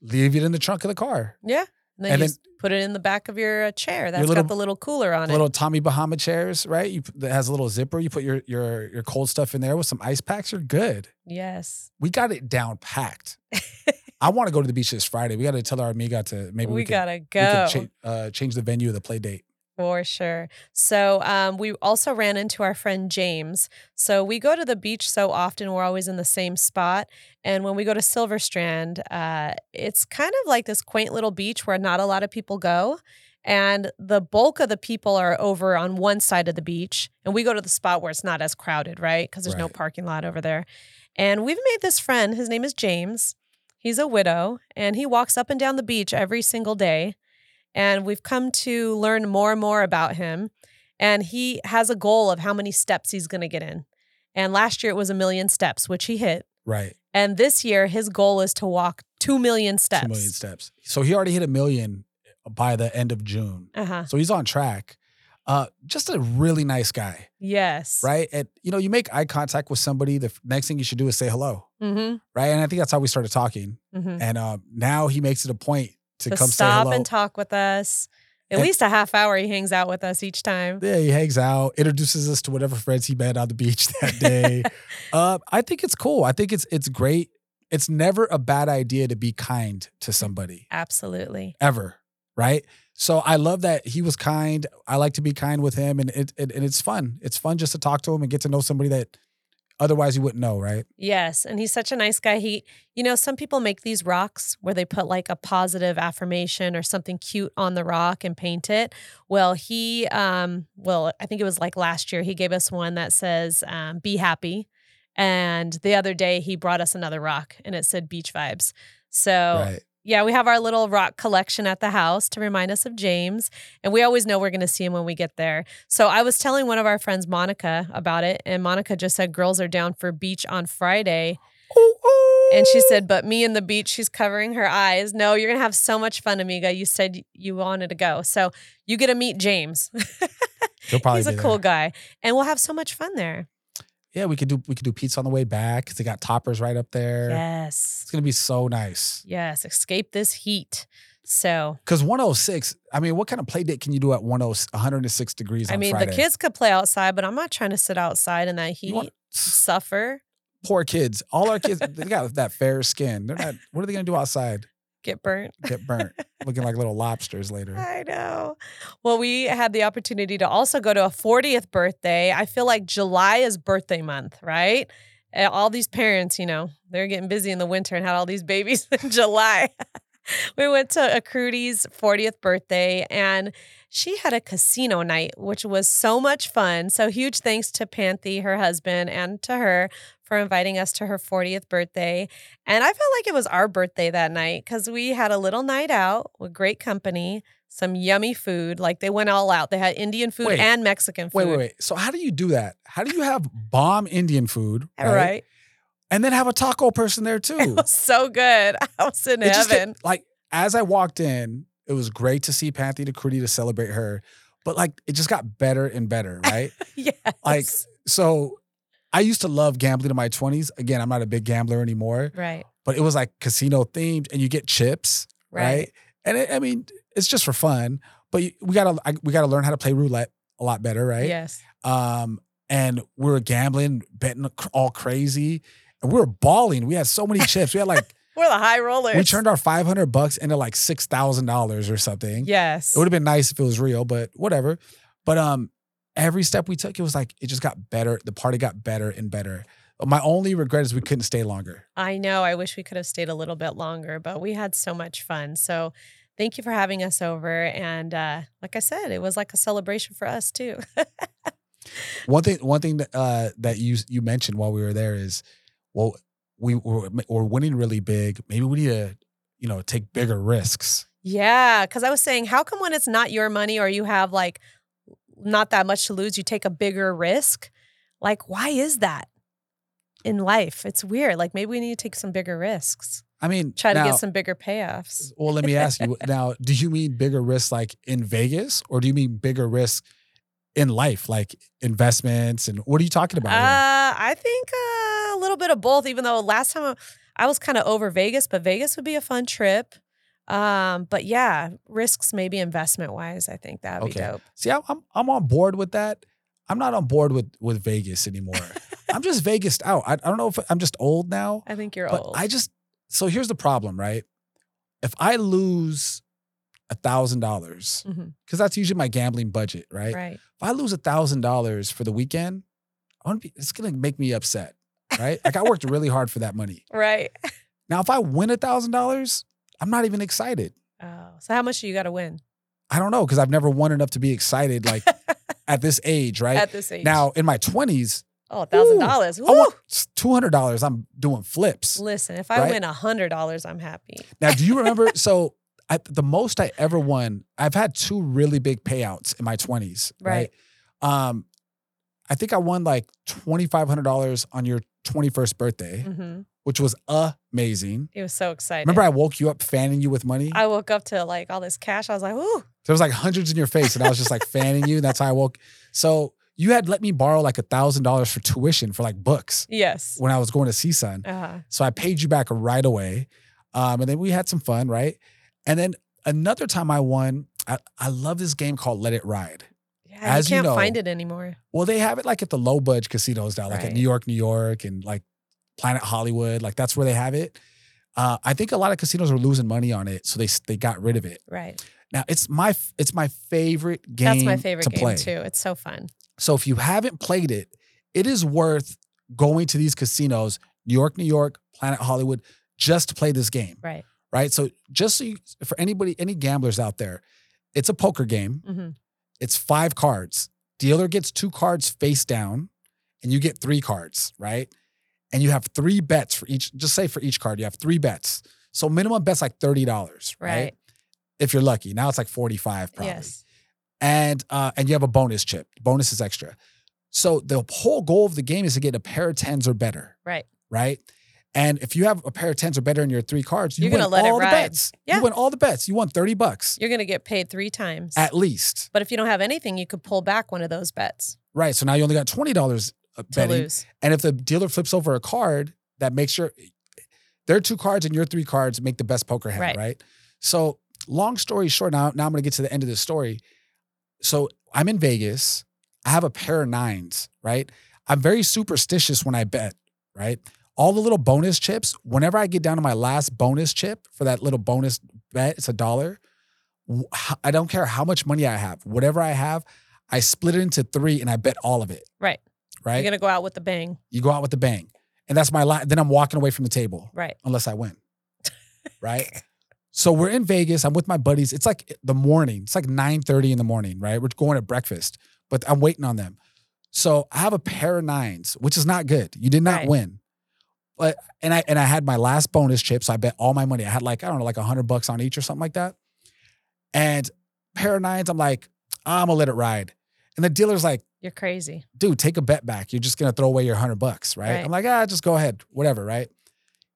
leave it in the trunk of the car. Yeah. And then And you then- just put it in the back of your uh, chair. That's little- got the little cooler on little it. Little Tommy Bahama chairs, right? You that has a little zipper. You put your your your cold stuff in there with some ice packs. You're good. Yes. We got it down packed. I want to go to the beach this Friday. We got to tell our amiga to maybe we, we, can, gotta we go. can cha- uh, change the venue of the play date. For sure. So um, we also ran into our friend James. So we go to the beach so often, we're always in the same spot. And when we go to Silver Strand, uh, it's kind of like this quaint little beach where not a lot of people go. And the bulk of the people are over on one side of the beach. And we go to the spot where it's not as crowded, right? Because there's no parking lot over there. And we've made this friend. His name is James. He's a widow and he walks up and down the beach every single day and we've come to learn more and more about him. And he has a goal of how many steps he's going to get in. And last year it was a million steps, which he hit. Right. And this year his goal is to walk 2 million steps. Two million steps. So he already hit a million by the end of June. Uh-huh. So he's on track. Uh, just a really nice guy, Yes. right? And you know, you make eye contact with somebody. The next thing you should do is say hello, Mhm. right? And I think that's how we started talking. Mhm. And um, now he makes it a point to, To come stop and talk with us. At And- least a half hour he hangs out with us each time. Yeah, he hangs out, introduces us to whatever friends he met on the beach that day. uh, I think it's cool. I think it's it's great. It's never a bad idea to be kind to somebody Absolutely. ever, right? So I love that he was kind. I like to be kind with him, and it, it and it's fun. It's fun just to talk to him and get to know somebody that otherwise you wouldn't know, right? Yes, and he's such a nice guy. He, you know, some people make these rocks where they put like a positive affirmation or something cute on the rock and paint it. Well, he, um, well, I think it was like last year he gave us one that says um, "Be happy," and the other day he brought us another rock and it said "Beach vibes." So Right. Yeah, we have our little rock collection at the house to remind us of James. And we always know we're going to see him when we get there. So I was telling one of our friends, Monica, about it. And Monica just said girls are down for beach on Friday. And she said, but me and the beach, she's covering her eyes. No, you're going to have so much fun, Amiga. You said you wanted to go. So you get to meet James. He's a cool guy. And we'll have so much fun there. Yeah, we could do we could do pizza on the way back because they got toppers right up there. Yes. It's gonna be so nice. Yes. Escape this heat. So, Because 106, I mean, what kind of play date can you do at 10 106 degrees I mean, Friday? the kids could play outside, but I'm not trying to sit outside in that heat. Want- suffer, Poor kids. All our kids, they got that fair skin. They're not, what are they going to do outside? Get burnt. Get burnt, looking like little lobsters later. I know. Well, we had the opportunity to also go to a 40th birthday. I feel like July is birthday month, right? Uh, All these parents, you know, they're getting busy in the winter and had all these babies in July. we went to a Accrudi's 40th birthday and she had a casino night, which was so much fun. So huge thanks to Panthy, her husband, and to her for inviting us to her 40th birthday. And I felt like it was our birthday that night because we had a little night out with great company, some yummy food. Like they went all out. They had Indian food Wait. and Mexican food. Wait, wait, wait. So, how do you do that? How do you have bomb Indian food, uh, Right. right? And then have a taco person there too? It was so good. I was in It heaven. did- like as I walked in, it was great to see Panthy to Crudy to celebrate her, but like it just got better and better, right? yes. like so, I used to love gambling in my twenties. Again, I'm not a big gambler anymore, right. but it was like casino themed, and you get chips, right? Right. And it, I mean, it's just for fun, but we gotta we gotta learn how to play roulette a lot better, right? Yes. Um, and we were gambling, betting all crazy, and we were balling. We had so many chips. We had like We're the high rollers. we turned our five hundred bucks into like six thousand dollars or something. Yes. It would have been nice if it was real, but whatever. But um, every step we took, it was like it just got better. The party got better and better. My only regret is we couldn't stay longer. I know. I wish we could have stayed a little bit longer, but we had so much fun. So thank you for having us over. And uh, like I said, it was like a celebration for us too. One thing, one thing that uh, that you you mentioned while we were there is, well, we were we're winning really big. Maybe we need to, you know, take bigger risks. yeah. Cause I was saying, how come when it's not your money or you have like not that much to lose, you take a bigger risk? Like, why is that in life? It's weird. Like, maybe we need to take some bigger risks, I mean, try to get some bigger payoffs. Well, let me ask you now: Do you mean bigger risks like in Vegas, or do you mean bigger risks in life, like investments? And what are you talking about? Uh, I think uh, a little bit of both. Even though last time I was kind of over Vegas, but Vegas would be a fun trip. Um, but yeah, risks maybe investment wise. I think that'd be dope. See, I'm I'm- I'm on board with that. I'm not on board with with Vegas anymore. I'm just Vegas out. I, I don't know if I'm just old now, I think you're but old. I just so here's the problem, right? If I lose a thousand dollars, because that's usually my gambling budget, right? Right. If I lose a thousand dollars for the weekend, I want to be. It's gonna make me upset, right? like I worked really hard for that money. Right. Now, if I win a thousand dollars, I'm not even excited. Oh, so how much do you got to win I don't know because I've never won enough to be excited like at this age, right? at this age? now, in my twenties, oh, a thousand dollars. Two hundred dollars. I'm doing flips. Listen, if I right? win a hundred dollars, I'm happy. Now, do you remember? so, I, the most I ever won, I've had two really big payouts in my 20s, right? Um, I think I won like $2,500 on your 21st birthday, hmm which was amazing. It was so exciting. Remember, I woke you up fanning you with money? I woke up to like all this cash. I was like, ooh, there was like hundreds in your face, and I was just like fanning you. And That's how I woke. So, you had let me borrow like a $1,000 for tuition for like books yes. when I was going to CSUN. Uh-huh. So I paid you back right away. Um, and then we had some fun, right? And then another time I won, I, I love this game called Let It Ride. Yeah, As you you can't know- find it anymore. Well, they have it like at the low budget casinos now, like Right. at New York, New York, and like Planet Hollywood. Like that's where they have it. Uh, I think a lot of casinos are losing money on it, so they they got rid of it. Right. Now it's my it's my favorite game. That's my favorite to game play. too. It's so fun. So if you haven't played it, it is worth going to these casinos, New York, New York, Planet Hollywood, just to play this game. Right. right? So just so you, for anybody, any gamblers out there, it's a poker game. hmm It's five cards. Dealer gets two cards face down, and you get three cards, right? And you have three bets for each. Just say for each card, you have three bets. So minimum bet's like thirty dollars, right? Right. If you're lucky. Now it's like forty five, probably. Yes. And uh, and you have a bonus chip. Bonus is extra. So the whole goal of the game is to get a pair of tens or better, Right. right? And if you have a pair of tens or better in your three cards, you You're win gonna let it all the bets. Yeah. You win all the bets. You won 30 bucks You're gonna get paid three times. at least. but if you don't have anything, you could pull back one of those bets Right. So now you only got $20 uh, to betting. lose. And if the dealer flips over a card that makes your their two cards and your three cards make the best poker hand, Right. right? So long story short, now, now I'm gonna get to the end of the story. So I'm in Vegas. I have a pair of nines, right? I'm very superstitious when I bet, right? All the little bonus chips, whenever I get down to my last bonus chip for that little bonus bet, it's a dollar. I don't care how much money I have. Whatever I have, I split it into three and I bet all of it. Right. Right. You're gonna go out with the bang. you go out with the bang. And that's my last. Then I'm walking away from the table Right. unless I win. right. So we're in Vegas. I'm with my buddies. It's like the morning. It's like 9:30 in the morning, right? We're going to breakfast, but I'm waiting on them. So I have a pair of nines, which is not good. You did not Right. win. But and I and I had my last bonus chip, so I bet all my money. I had like, I don't know, like a hundred bucks on each or something like that. And pair of nines, I'm like, I'm gonna let it ride. And the dealer's like, You're crazy. dude, take a bet back. You're just gonna throw away your hundred bucks, right? Right. I'm like, ah, just go ahead, whatever, right?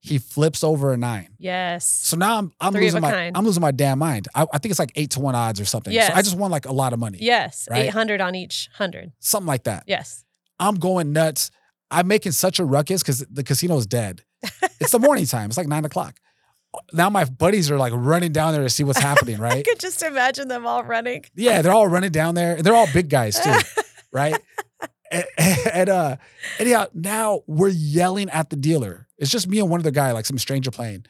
He flips over a nine. Yes. So now I'm I'm Three losing my kind. I'm losing my damn mind. I, I think it's like eight to one odds or something. So I just won like a lot of money. yes. Right? 800 on each hundred. Something like that. Yes. I'm going nuts. I'm making such a ruckus because the casino's dead. it's the morning time. It's like nine o'clock. Now my buddies are like running down there to see what's happening, I right? could just imagine them all running. Yeah, they're all running down there. They're all big guys too, right? And, and uh, anyhow, now we're yelling at the dealer. It's just me and one other guy, like some stranger playing.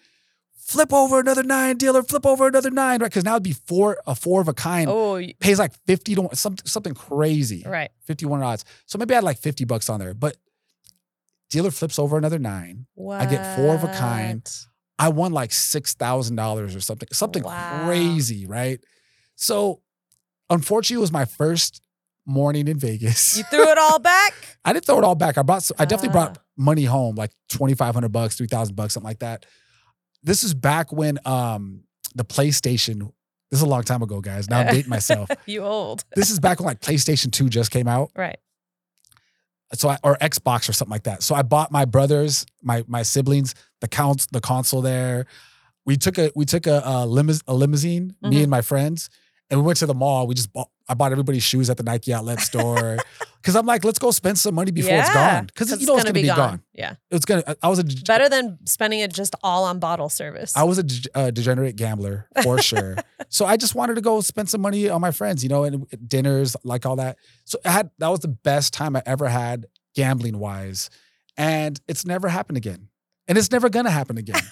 Flip over another nine, dealer. Flip over another nine, right? Because now it'd be four, a four of a kind. Oh, Pays like fifty to one, something, something crazy. right. Fifty-one odds. So maybe I had like fifty bucks on there, but dealer flips over another nine. What? I get four of a kind. I won like six thousand dollars or something, something Wow. crazy, right? So, unfortunately, it was my first morning in Vegas. You threw it all back? I didn't throw it all back. I brought, I definitely brought Ah. money home, like twenty five hundred bucks, three thousand bucks, something like that. This is back when um the PlayStation. This is a long time ago, guys. Now I'm dating myself. you old. This is back when like PlayStation Two just came out Right. So I, or Xbox or something like that. So I bought my brothers, my my siblings, the count the console there. We took a we took a, a, limous, a limousine, me Mhm. and my friends, and we went to the mall. We just bought I bought everybody's shoes at the Nike outlet store because I'm like, let's go spend some money before it's Yeah, gone because you know it's gonna be, gone. Yeah. It's gonna. I was a Better than spending it just all on bottle service. I was a de- uh, degenerate gambler for sure. so I just wanted to go spend some money on my friends, you know, and dinners, like all that. So I had that was the best time I ever had gambling wise, and it's never happened again, and it's never gonna happen again.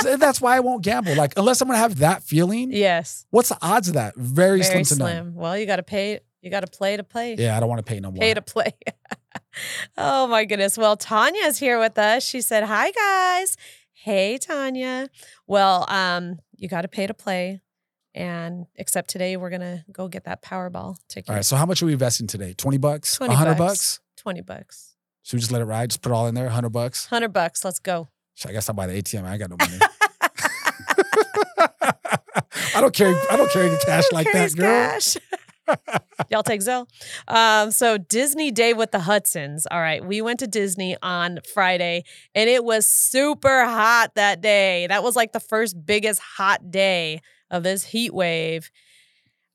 So That's why I won't gamble. Like unless I'm gonna have that feeling. yes. What's the odds of that? Very, Very slim to none. slim. Well, you got to pay. You got to play to play. Yeah, I don't want to pay no more. Pay to play. oh my goodness. Well, Tanya's here with us. She said, "Hi guys." Hey Tanya. Well, um, you got to pay to play, and except today we're gonna go get that Powerball ticket. All right. So how much are we investing today? Twenty bucks? Twenty hundred bucks. bucks? Twenty bucks. Should we just let it ride? Just put it all in there. Hundred bucks. Hundred bucks. Let's go. So I guess I'll buy the ATM. I ain't got no money. I don't carry. I don't carry the cash like that, girl. cash? Y'all take Zelle. Um, so Disney Day with the Hudsons. All right, we went to Disney on Friday, and it was super hot that day. That was like the first biggest hot day of this heat wave.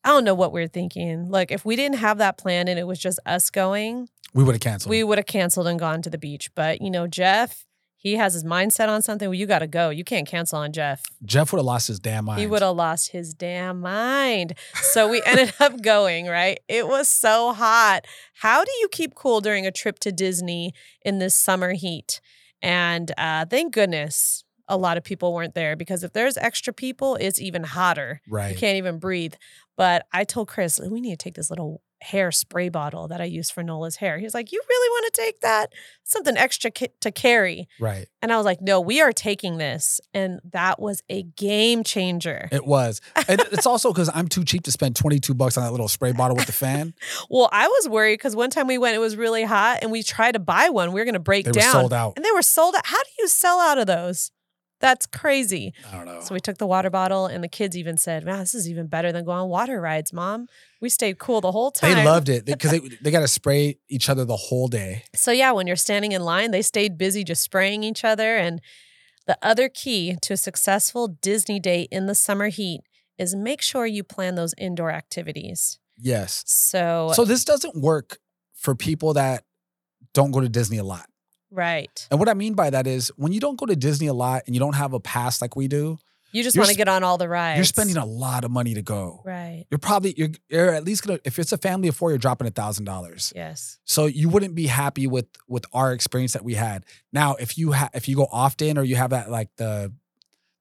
I don't know what we are thinking. Look, if we didn't have that plan and it was just us going, We would have canceled. we would have canceled and gone to the beach. But you know, Jeff, he has his mindset on something. Well, you got to go. You can't cancel on Jeff. Jeff would have lost his damn mind. He would have lost his damn mind. So we ended up going, right? It was so hot. How do you keep cool during a trip to Disney in this summer heat? And uh, thank goodness a lot of people weren't there because if there's extra people, it's even hotter. Right. You can't even breathe. But I told Chris, we need to take this little hair spray bottle that I use for Nola's hair. He was like, You really want to take that? Something extra ca- to carry. Right. And I was like, No, we are taking this. And that was a game changer. It was. And it's also because I'm too cheap to spend 22 bucks on that little spray bottle with the fan. Well, I was worried because one time we went, it was really hot, and we tried to buy one. We were going to break They were down, sold out. and they were sold out. How do you sell out of those? That's crazy. I don't know. So we took the water bottle, and the kids even said, "Man, this is even better than going on water rides, Mom." We stayed cool the whole time. They loved it because they, they got to spray each other the whole day. So yeah, when you're standing in line, they stayed busy just spraying each other. And the other key to a successful Disney day in the summer heat is make sure you plan those indoor activities. Yes. So, So this doesn't work for people that don't go to Disney a lot. Right, And what I mean by that is when you don't go to Disney a lot and you don't have a pass like we do, you just want to sp- get on all the rides. you're spending a lot of money to go. right. You're probably you're, you're at least gonna if it's a family of four, you're dropping a thousand dollars. Yes. So you wouldn't be happy with with our experience that we had. Now, if you have if you go often or you have that like the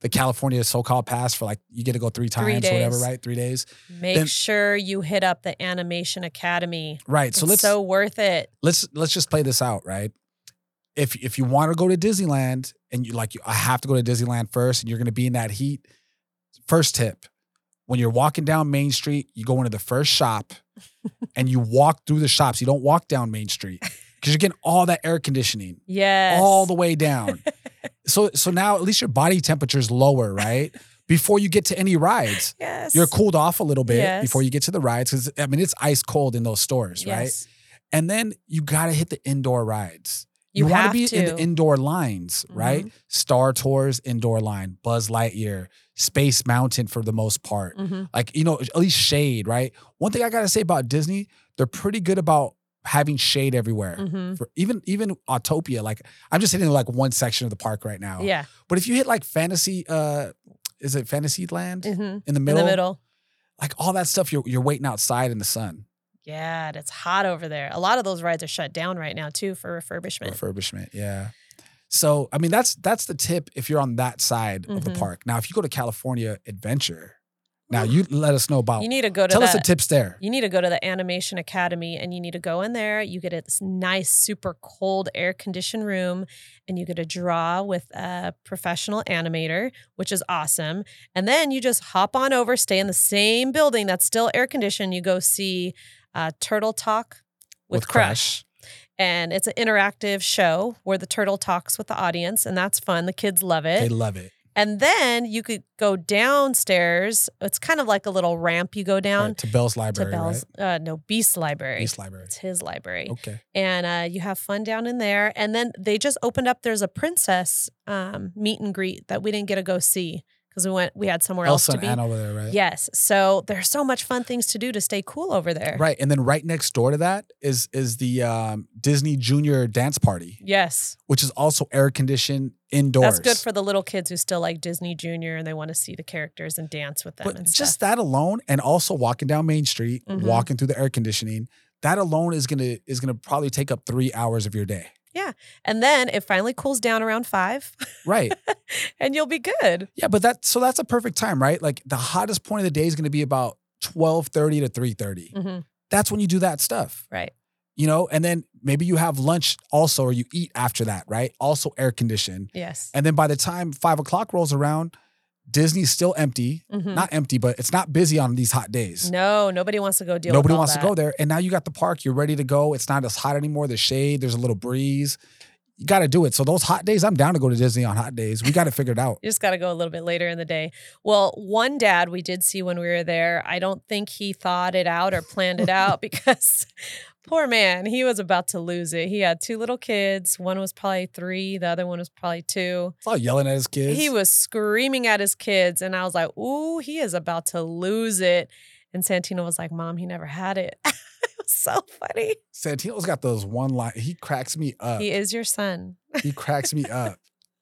the California so-called pass for like you get to go three times, Three whatever, right? Three days. Make Then- sure you hit up the Animation Academy. Right. So it's let's so worth it. let's let's just play this out, right? If if you want to go to Disneyland and you like you I have to go to Disneyland first and you're gonna be in that heat, first tip. When you're walking down Main Street, you go into the first shop and you walk through the shops. You don't walk down Main Street because you're getting all that air conditioning Yes. all the way down. so so now at least your body temperature is lower, right? Before you get to any rides. Yes. You're cooled off a little bit Yes. before you get to the rides. Cause I mean it's ice cold in those stores, right? And then you gotta hit the indoor rides. You, want to be in the indoor lines, right? Mhm. Star Tours indoor line, Buzz Lightyear, Space Mountain for the most part. Mhm. Like, you know, at least shade, right? One thing I gotta say about Disney, they're pretty good about having shade everywhere. Mhm. For even even Autopia, like I'm just hitting like one section of the park right now. Yeah. But if you hit like fantasy, uh, is it Fantasyland Mhm. in the middle? In the middle. Like all that stuff, you're you're waiting outside in the sun. Yeah, it's hot over there. A lot of those rides are shut down right now too for refurbishment. refurbishment yeah so i mean that's that's the tip if you're on that side of the Mhm. park now if you go to california adventure now you let us know about you need to go to tell us the tips there You need to go to the Animation Academy and you need to go in there. You get this nice, super cold air conditioned room and you get to draw with a professional animator, which is awesome. And then you just hop on over, stay in the same building that's still air conditioned. You go see uh, Turtle Talk with, Crush. And it's an interactive show where the turtle talks with the audience, and that's fun. The kids love it. they love it And then you could go downstairs. It's kind of like a little ramp you go down right, to Belle's library. to Belle's. Uh, no, Beast Library. Beast library It's his library. okay And uh, you have fun down in there. And then they just opened up. There's a princess um, meet and greet that we didn't get to go see because we went. We had somewhere elsa else to and be. over there right Yes. So there's so much fun things to do to stay cool over there. right and then right next door to that is is the um, disney junior dance party Yes. which is also air conditioned indoors That's good for the little kids who still like Disney Junior and they want to see the characters and dance with them. but just stuff. that alone and also walking down main street Mhm. walking through the air conditioning that alone is gonna is gonna probably take up three hours of your day Yeah. And then it finally cools down around five Right. and you'll be good. Yeah, but that so that's a perfect time, right? Like the hottest point of the day is going to be about 12:30 to 3:30. hmm That's when you do that stuff. Right. You know, and then maybe you have lunch also or you eat after that, right? Also air conditioned. Yes. And then by the time five o'clock rolls around, Disney's still empty. Mhm. Not empty, but it's not busy on these hot days. No, nobody wants to go deal Nobody with wants that. to go there. And now you got the park. You're ready to go. It's not as hot anymore. There's shade. There's a little breeze. You got to do it. So those hot days, I'm down to go to Disney on hot days. We got to figure it out. You just got to go a little bit later in the day. Well, one dad we did see when we were there, I don't think he thought it out or planned it out because poor man, he was about to lose it. He had two little kids. One was probably three, the other one was probably two. All yelling at his kids. He was screaming at his kids, and I was like, Ooh, he is about to lose it. And Santino was like, Mom, he never had it. it was so funny. Santino's got those one line. He cracks me up. He is your son. He cracks me up.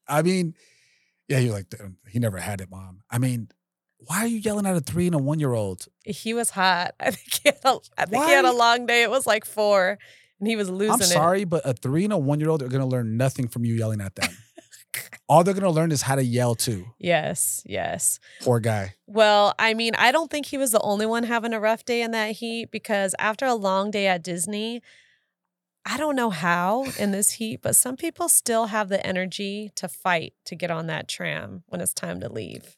I mean, yeah, you're like, he never had it, mom. I mean, why are you yelling at a three and a one year old? He was hot. I think he had a, I think he had a long day. It was like four, and he was losing I'm it. sorry, but a three and a one year old are going to learn nothing from you yelling at them. All they're going to learn is how to yell too. Yes, yes. Poor guy. Well, I mean, I don't think he was the only one having a rough day in that heat because after a long day at Disney, I don't know how in this heat, but some people still have the energy to fight to get on that tram when it's time to leave.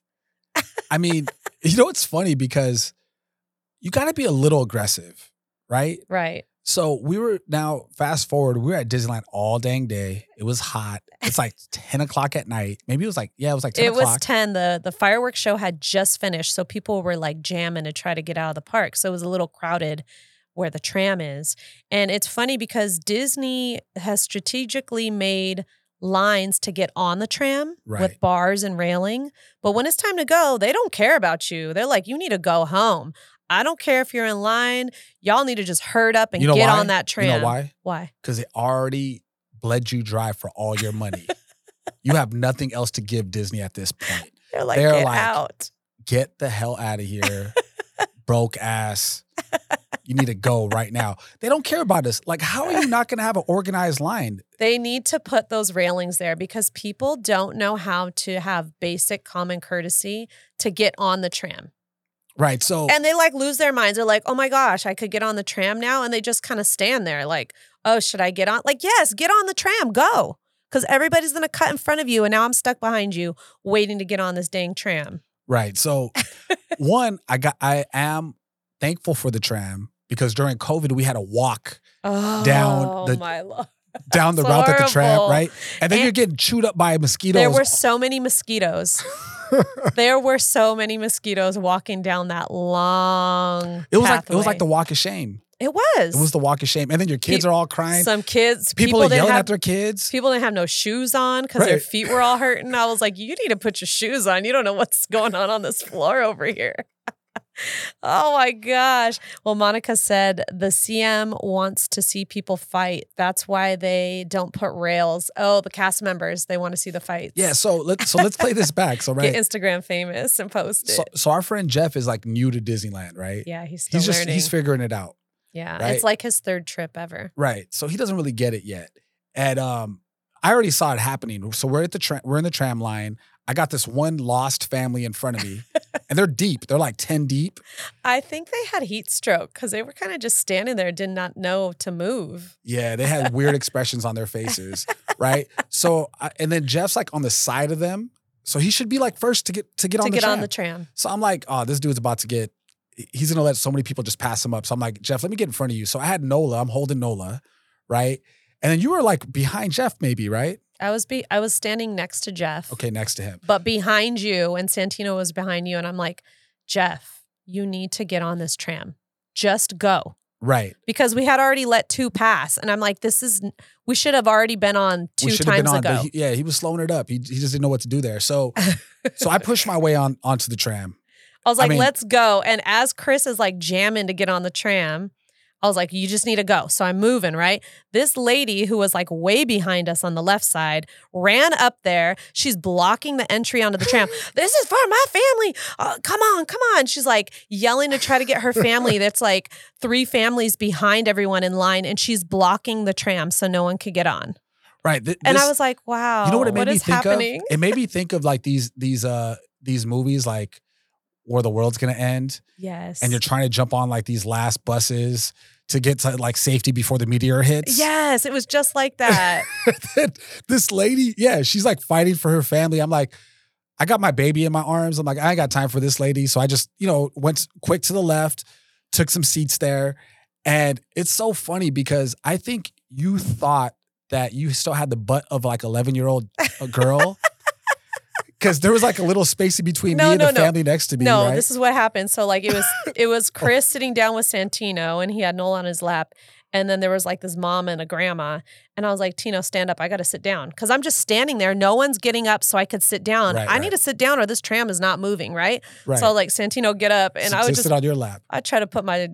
I mean, you know, it's funny because you got to be a little aggressive, right? Right. So we were now fast forward. We were at Disneyland all dang day. It was hot. It's like ten o'clock at night. Maybe it was like yeah, it was like ten It o'clock. was 10. The the fireworks show had just finished, so people were like jamming to try to get out of the park. So it was a little crowded where the tram is. And it's funny because Disney has strategically made lines to get on the tram Right. with bars and railing. But when it's time to go, they don't care about you. They're like, you need to go home. I don't care if you're in line. Y'all need to just herd up and You know get why? on that tram. You know why? Why? Because they already bled you dry for all your money. you have nothing else to give Disney at this point. They're like, They're get like, out. Get the hell out of here, broke ass. You need to go right now. They don't care about us. Like, how are you not going to have an organized line? They need to put those railings there because people don't know how to have basic common courtesy to get on the tram. Right. So, And they like lose their minds. They're like, oh my gosh, I could get on the tram now. And they just kind of stand there like, oh, should I get on? Like, yes, get on the tram, go. Because everybody's going to cut in front of you. And now I'm stuck behind you waiting to get on this dang tram. right. So, one, I got, I am thankful for the tram because during COVID, we had to walk Oh, Down the- my lord. down the route that the tram, right? And then And- you're getting chewed up by mosquitoes. There were so many mosquitoes. there were so many mosquitoes walking down that long. it was like it was like the walk of shame. It was. It was the walk of shame. And then your kids Pe- are all crying. Some kids, people, people, are yelling have, at their kids. People didn't have no shoes on because their feet were all hurting. I was like, you need to put your shoes on. You don't know what's going on on this floor over here. Oh my gosh. Well, Monica said the CM wants to see people fight. That's why they don't put rails. Oh, the cast members, they want to see the fights. Yeah, so let's so let's play this back. So right. Get Instagram famous and post it. So, so our friend Jeff is like new to Disneyland, right? yeah, he's still He's just learning. he's figuring it out. yeah, right? it's like his third trip ever. Right. So he doesn't really get it yet. And um I already saw it happening. So we're at the tram we're in the tram line. I got this one lost family in front of me. and they're deep. They're like 10 deep. I think they had heat stroke because they were kind of just standing there, did not know to move. Yeah, they had weird expressions on their faces, right? So and then Jeff's like on the side of them. So he should be like first to get to get to on the get tram. on the tram. So I'm like, oh, this dude's about to get, he's gonna let so many people just pass him up. So I'm like, Jeff, let me get in front of you. So I had Nola, I'm holding Nola, right? And then you were like behind Jeff, maybe, right? I was be I was standing next to Jeff, Okay, next to him. but behind you, and Santino was behind you, and I'm like, Jeff, you need to get on this tram. Just go. Right. Because we had already let two pass. And I'm like, this is we should have already been on two we times been on, ago. he, yeah, he was slowing it up. He, he just didn't know what to do there. So, so I pushed my way on onto the tram. I was I like, mean- let's go. And as Chris is like jamming to get on the tram, I was like, you just need to go. So I'm moving, right? This lady who was like way behind us on the left side ran up there. She's blocking the entry onto the tram. this is for my family. Uh, come on, come on. She's like yelling to try to get her family that's like three families behind everyone in line. And she's blocking the tram so no one could get on. Right. th- and I was like, wow, you know what it made what me is think happening? of? It made me think of like these these uh these movies like where the world's gonna end yes. and you're trying to jump on like these last buses to get to like safety before the meteor hits. Yes, it was just like that. This lady, yeah, she's like fighting for her family. I'm like, I got my baby in my arms. I'm like, I ain't got time for this lady. So I just, you know, went quick to the left, took some seats there. And it's so funny because I think you thought that you still had the butt of like 11 year old uh, girl. Cause there was like a little space in between No, me and no, the no. family next to me. no, right? this is what happened. So like it was it was Chris sitting down with Santino and he had Nola on his lap. And then there was like this mom and a grandma. And I was like, Tino, stand up. I got to sit down. Cause I'm just standing there. No one's getting up so I could sit down. Right, I right. need to sit down or this tram is not moving. Right. right. So like Santino, get up. And So I would just, sit on your lap. I try to put my,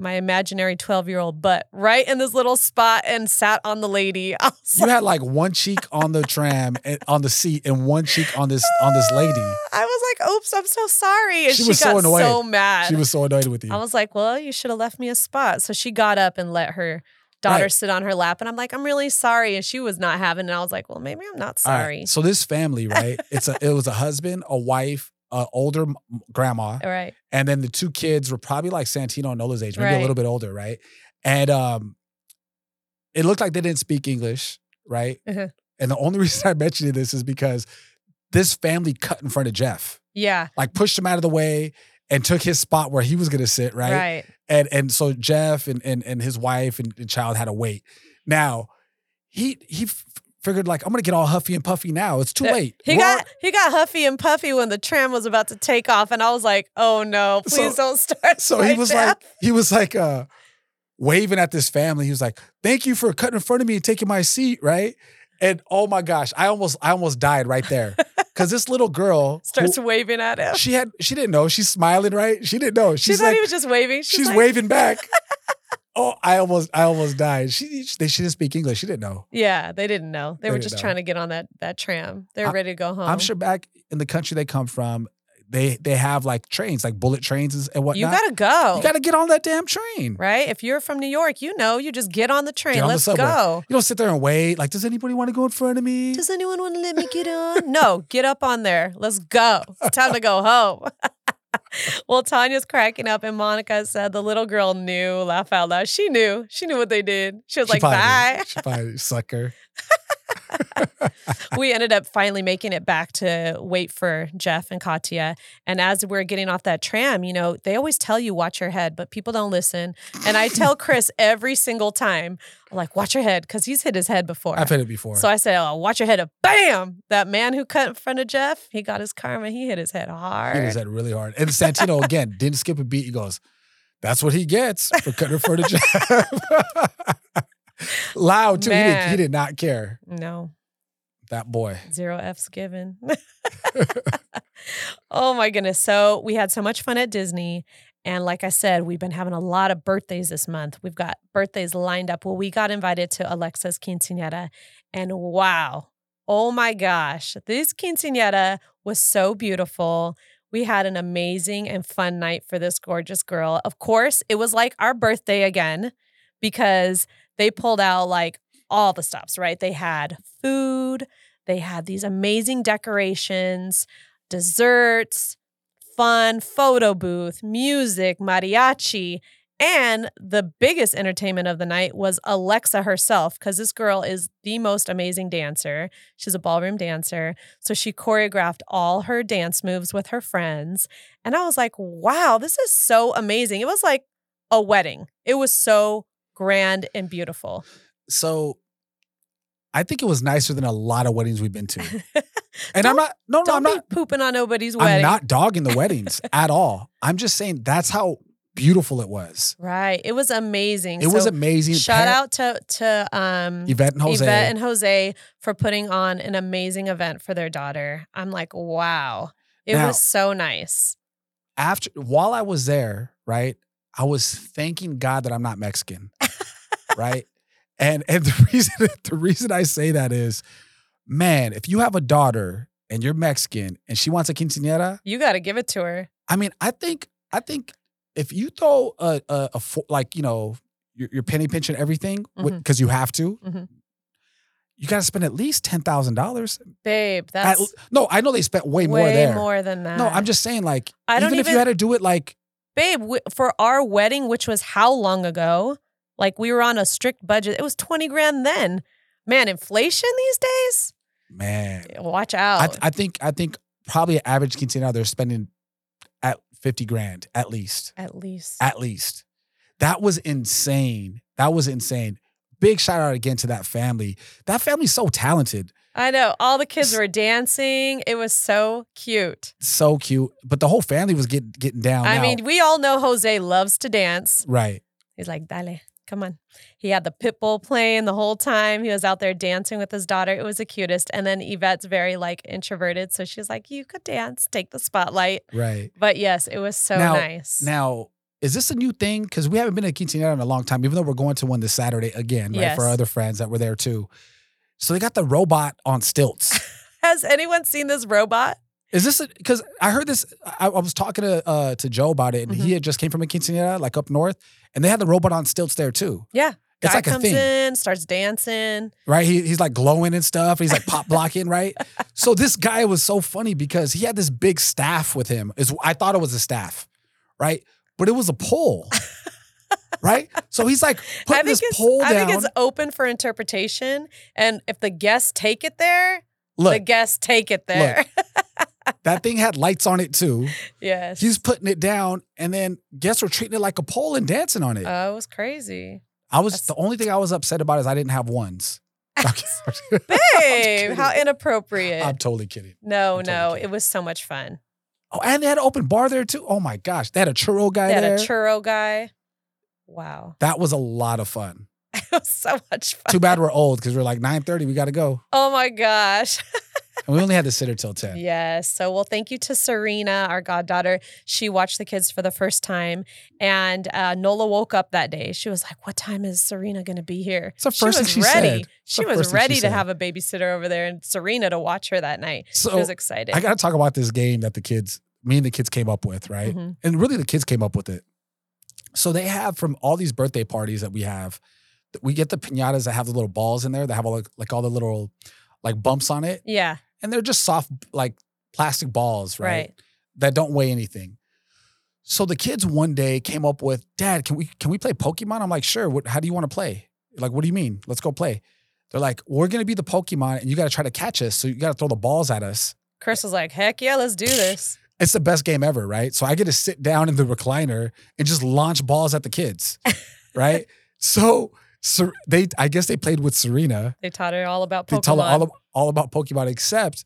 my imaginary 12 year old butt right in this little spot and sat on the lady. You like, had like one cheek on the tram and on the seat and one cheek on this on this lady. I was like, oops, I'm so sorry. And She she, was so annoyed. so mad. She was so annoyed with you. I was like, well, you should have left me a spot. So she got up and let her daughter Right. sit on her lap. And I'm like, I'm really sorry. And she was not having it. And I was like, well, maybe I'm not All right, sorry. So this family, right? It's a it was a husband, a wife, older grandma, Right. and then the two kids were probably like Santino and Nola's age, maybe a little bit older, right? And um, it looked like they didn't speak English, right? Uh-huh. And the only reason I mentioned this is because this family cut in front of Jeff, Yeah. like pushed him out of the way and took his spot where he was gonna sit, right? Right. and and so Jeff and and, and his wife and, and child had to wait. Now he he figured like I'm gonna get all huffy and puffy now. It's too Uh, late. He We're got he got huffy and puffy when the tram was about to take off, and I was like, "Oh no, So- please don't start." so he was Jeff." like he was like uh waving at this family. He was like, "Thank you for cutting in front of me and taking my seat." Right. And oh my gosh, I almost I almost died right there because this little girl who- starts waving at him. she had she didn't know she's smiling right. She didn't know She she's thought like he was just waving. She's, she's like, waving back. oh, I almost I almost died. She they she didn't speak English. She didn't know. Yeah, they didn't know. They, They were just know. trying to get on that that tram. They were I- ready to go home. I'm sure back in the country they come from, they they have like trains, like bullet trains and- whatnot. you gotta go. You gotta get on that damn train. right? If you're from New York, you know, you just get on the train. On Let's subway. go. You don't sit there and wait. Like, does anybody want to go in front of me? Does anyone want to let me get on? no, get up on there. Let's go. It's time to go home. well, Tanya's cracking up, and Monica said the little girl knew, laugh out loud. She knew. She knew what they did. She was She like, probably bye. She probably sucker. we ended up finally making it back to wait for Jeff and Katya. And as we're getting off that tram, you know, they always tell you watch your head, but people don't listen. And I tell Chris every single time, like, watch your head, because he's hit his head before. I've hit it before. So I said, oh, watch your head. Bam! That man who cut in front of Jeff, he got his karma. He hit his head hard. he was at really hard. And Santino again didn't skip a beat. He goes, "That's what he gets for cutting in front of Jeff." Loud too. He did, he did not care. No, That boy. zero F's given. oh my goodness. So we had so much fun at Disney. And like I said, we've been having a lot of birthdays this month. We've got birthdays lined up. Well, we got invited to Alexa's quinceanera. And wow, oh my gosh, this quinceanera was so beautiful. We had an amazing and fun night for this gorgeous girl. Of course, it was like our birthday again because they pulled out like all the stops, right? They had food, they had these amazing decorations, desserts, fun photo booth, music, mariachi. And the biggest entertainment of the night was Alexa herself, because this girl is the most amazing dancer. She's a ballroom dancer. So she choreographed all her dance moves with her friends. And I was like, wow, this is so amazing. It was like a wedding. It was so grand and beautiful. So I think it was nicer than a lot of weddings we've been to. And I'm not no no I'm not pooping on nobody's wedding. I'm not dogging the weddings at all. I'm just saying that's how beautiful it was. right. It was amazing. It was amazing. Shout out to to um Yvette and Jose. Yvette and Jose for putting on an amazing event for their daughter. I'm like, wow. It Now- was so nice. after while I was there, right, I was thanking God that I'm not Mexican, right? And and the reason the reason I say that is, man, if you have a daughter and you're Mexican and she wants a quinceañera, You got to give it to her. I mean, I think I think if you throw a a, a fo- like you know your, your penny pinch and everything because you have to, Mhm. you got to spend at least ten thousand dollars. Babe, that's no, I know they spent way, more way there. more than that. No, I'm just saying, like, I don't even, if you had to do it, like, babe, for our wedding, which was how long ago? Like we were on a strict budget. It was twenty grand then. Man, inflation these days. man, Watch I, out. I think I think probably an average quinceanera they're spending at fifty grand at least, At least. at least. That was insane. That was insane. Big shout out again to that family. That family's so talented, I know. All the kids were dancing. It was so cute. so cute. But the whole family was getting getting down. I Now- mean, we all know Jose loves to dance. right? He's like, Dale, come on. He had the Pitbull playing the whole time. He was out there dancing with his daughter. It was the cutest. And then Yvette's very like introverted. So she's like, You could dance, take the spotlight. Right. But yes, it was so now, nice. Now, is this a new thing? Because we haven't been at quinceanera in a long time, even though we're going to one this Saturday again, right? For our other friends that were there too. So they got the robot on stilts. Has anyone seen this robot? Is this because I heard this? I, I was talking to uh, to Joe about it, and Mm-hmm. he had just came from a quinceanera like up north, and they had the robot on stilts there too. Yeah. It's Guy like a comes in, starts dancing. right? He, he's like glowing and stuff. He's like pop locking, right? So this guy was so funny because he had this big staff with him. Is I thought it was a staff, right? But it was a pole, right? So he's like I putting this pole I down. think it's open for interpretation. And if the guests take it there, the guests take it there. that thing had lights on it too. yes. He's putting it down, and then guests were treating it like a pole and dancing on it. Oh, it was crazy. I was that's- the only thing I was upset about is I didn't have ones. Babe, how inappropriate. I'm totally kidding. no, I'm totally no, kidding. it was so much fun. Oh, and they had an open bar there too. Oh my gosh, they had a churro guy They had there. a churro guy. Wow. that was a lot of fun. It was so much fun. Too bad we're old because we're like 9:30. We got to go, Oh my gosh. And we only had to sit her till 10. Yes. So, well, thank you to Serena, our goddaughter. She watched the kids for the first time, and uh, Nola woke up that day. She was like, "What time is Serena going to be here?" It's the she was she ready. said. She was first ready to said. have a babysitter over there, and Serena to watch her that night. So she was excited. I got to talk about this game that the kids, me and the kids came up with, right? Mhm. And really, the kids came up with it. So they have from all these birthday parties that we have, we get the pinatas that have the little balls in there that have all like, like all the little like bumps on it, yeah. And they're just soft like plastic balls, right? Right. That don't weigh anything. So the kids one day came up with, "Dad, can we can we play Pokemon?" I'm like, "Sure. What? How do you want to play? Like, what do you mean? Let's go play." They're like, "We're gonna be the Pokemon, and you got to try to catch us. So you got to throw the balls at us." Chris was like, "Heck yeah, let's do this." It's the best game ever, right? So I get to sit down in the recliner and just launch balls at the kids, right? so, Ser- they, I guess they played with Serena. They taught her all about They Pokemon. her all, all about Pokemon, except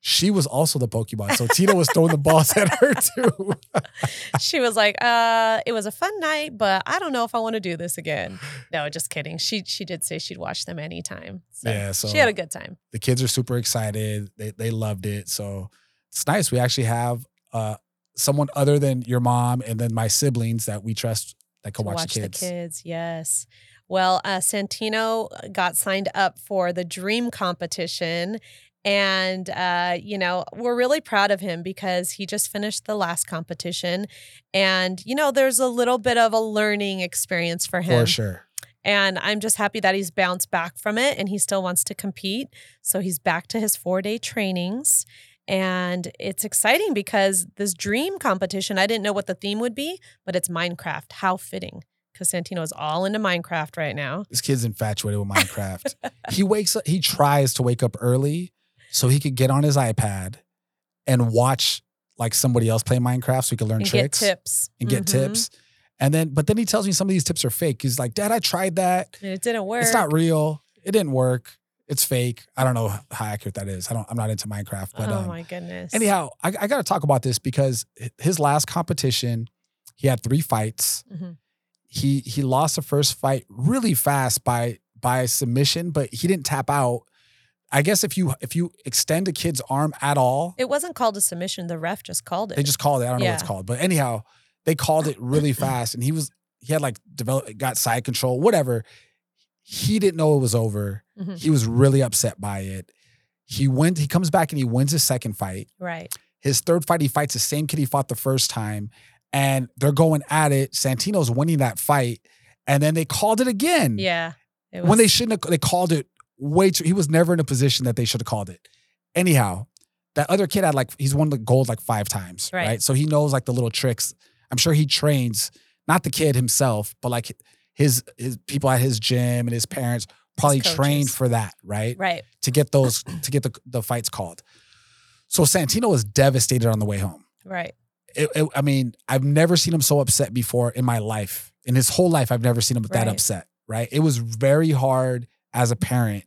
she was also the Pokemon. So Tina was throwing the balls at her too. she was like, "Uh, it was a fun night, but I don't know if I want to do this again." No, just kidding. She she did say she'd watch them anytime. So Yeah, so- she had a good time. the kids are super excited. They they loved it. So it's nice. We actually have uh, someone other than your mom and then my siblings that we trust that can watch, watch the the kids. kids. Yes. Well, uh, Santino got signed up for the Dream competition. And, uh, you know, we're really proud of him because he just finished the last competition. And, you know, there's a little bit of a learning experience for him. For sure. And I'm just happy that he's bounced back from it and he still wants to compete. So he's back to his four day trainings. And it's exciting because this dream competition, I didn't know what the theme would be, but it's Minecraft. How fitting. Because Santino is all into Minecraft right now. This kid's infatuated with Minecraft. he wakes up, he tries to wake up early so he could get on his iPad and watch like somebody else play Minecraft so he could learn and tricks tips. and get Mhm. tips. And then, but then he tells me some of these tips are fake. He's like, Dad, I tried that. And it didn't work. It's not real. It didn't work. It's fake. I don't know how accurate that is. I don't. I'm not into Minecraft. But oh um, my goodness. anyhow, I, I got to talk about this because his last competition, he had three fights. Mhm. He he lost the first fight really fast by by submission, but he didn't tap out. I guess if you if you extend a kid's arm at all, It wasn't called a submission. The ref just called it. they just called it. I don't know what it's called, but anyhow, they called it really fast, and he was he had like developed got side control, whatever. He didn't know it was over. Mhm. He was really upset by it. He went. He comes back and he wins his second fight. right. His third fight, he fights the same kid he fought the first time, and they're going at it. Santino's winning that fight, and then they called it again Yeah. It when they shouldn't have. They called it way too. He was never in a position that they should have called it. Anyhow, that other kid had like he's won the gold like five times, Right. right? So he knows like the little tricks. I'm sure he trains not the kid himself, but like his his people at his gym and his parents probably trained for that, right? Right. To get those to get the the fights called. So Santino was devastated on the way home. Right. It, it- I mean, I've never seen him so upset before in my life. In his whole life, I've never seen him that Right. upset. Right? It was very hard as a parent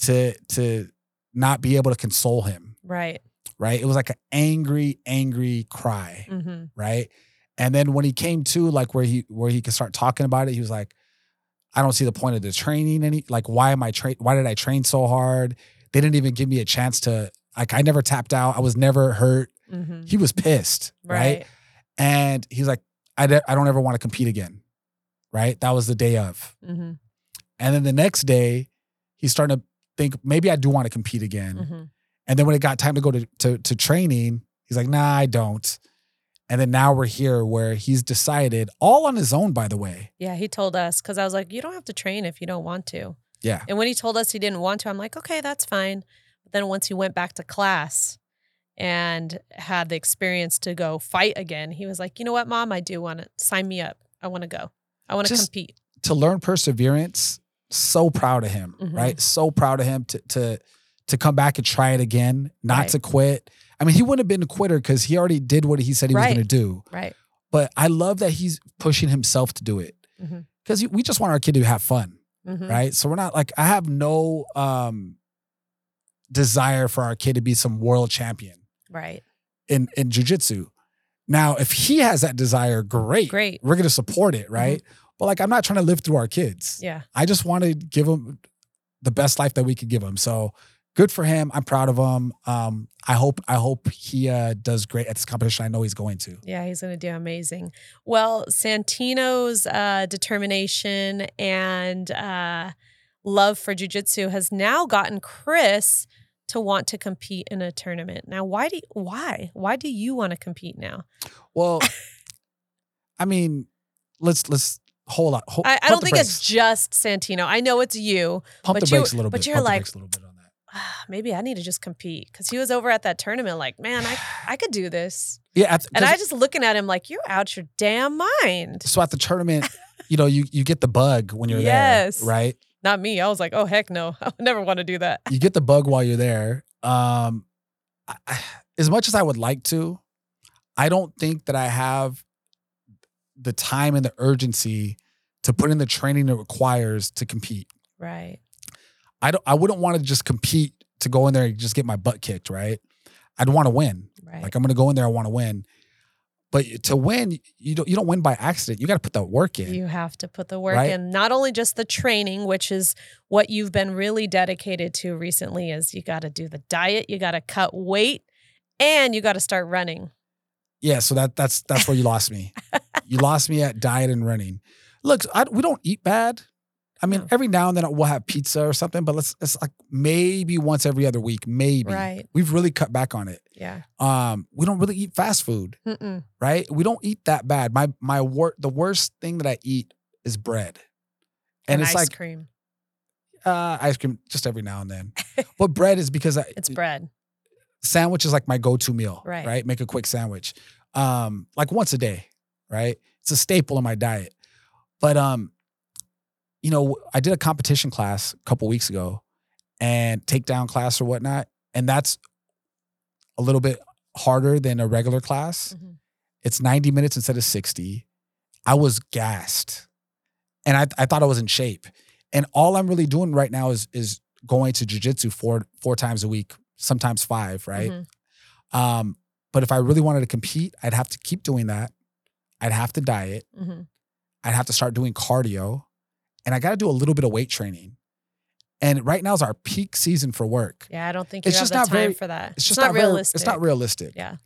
to to not be able to console him. Right. Right? It was like an angry, angry cry. hmm Right? And then when he came to like where he where he could start talking about it, he was like, I don't see the point of the training any like why am I train why did I train so hard? They didn't even give me a chance to like I never tapped out. I was never hurt. hmm He was pissed, right? Right. And he's like, I, de- I don't ever want to compete again. Right. That was the day of. hmm And then the next day, he's starting to think maybe I do want to compete again. hmm And then when it got time to go to, to, to training, he's like, nah, I don't. And then now we're here where he's decided, all on his own, by the way. Yeah, he told us because I was like, you don't have to train if you don't want to. Yeah. And when he told us he didn't want to, I'm like, okay, that's fine. Then once he went back to class and had the experience to go fight again, he was like, you know what, mom, I do want to sign me up. I want to go. I want to compete. To learn perseverance, so proud of him, Mhm. right? So proud of him to to to come back and try it again, not Right. to quit. I mean, he wouldn't have been a quitter because he already did what he said he Right. was going to do. Right. But I love that he's pushing himself to do it because we just want our kid to have fun. Mhm. right? So we're not like I have no um desire for our kid to be some world champion Right. in in jujitsu. Now, if he has that desire, great. Great. Mm-hmm. We're gonna support it, right? But like I'm not trying to live through our kids. Yeah. I just want to give them the best life that we could give them. So good for him. I'm proud of him. Um, I hope I hope he uh, does great at this competition. I know he's going to. Yeah, he's going to do amazing. Well, Santino's uh, determination and uh, love for jujitsu has now gotten Chris to want to compete in a tournament. Now, why do you, why why do you want to compete now? Well, I mean, let's let's hold on. Hold, I, I don't think it's just Santino. I know it's you. pump but the you- brakes a little but bit. you're pump the like- brakes a little bit on that. "Ah, Maybe I need to just compete because he was over at that tournament. Like, man, I I could do this. Yeah, at, And I just looking at him like, you're out your damn mind. so at the tournament, you know, you you get the bug when you're Yes. there, right? Not me. I was like, oh heck no, I would never want to do that. You get the bug while you're there. Um, I- as much as I would like to, I don't think that I have the time and the urgency to put in the training it requires to compete. Right. I don't. I wouldn't want to just compete to go in there and just get my butt kicked, right? I'd want to win. Right. Like I'm going to go in there. I want to win. But to win, you don't. You don't win by accident. You got to put the work in. You have to put the work Right? in, not only just the training, which is what you've been really dedicated to recently, is you got to do the diet, you got to cut weight, and you got to start running. Yeah, so that that's that's where you lost me. you lost me at diet and running. Look, I, we don't eat bad. I mean, No. every now and then we'll have pizza or something, but let's it's like maybe once every other week, maybe. Right. We've really cut back on it. Yeah. Um, we don't really eat fast food, Mm-mm. right? We don't eat that bad. My my wor- the worst thing that I eat is bread, and, And, it's ice like cream. uh, ice cream just every now and then. but bread is because I, It's bread. sandwich is like my go-to meal. Right. Right. Make a quick sandwich. Um, like once a day. Right. It's a staple in my diet. But um, you know, I did a competition class a couple weeks ago and takedown class or whatnot. And that's a little bit harder than a regular class. Mhm. It's 90 minutes instead of 60. I was gassed. And I, I thought I was in shape. And all I'm really doing right now is is going to jujitsu four four times a week, sometimes five, right? Mhm. Um, but if I really wanted to compete, I'd have to keep doing that. I'd have to diet. Mhm. I'd have to start doing cardio, and I got to do a little bit of weight training. And right now is our peak season for work. Yeah, I don't think you It's have just the not time very- for that. It's just not, very- realistic. It's not realistic. Yeah.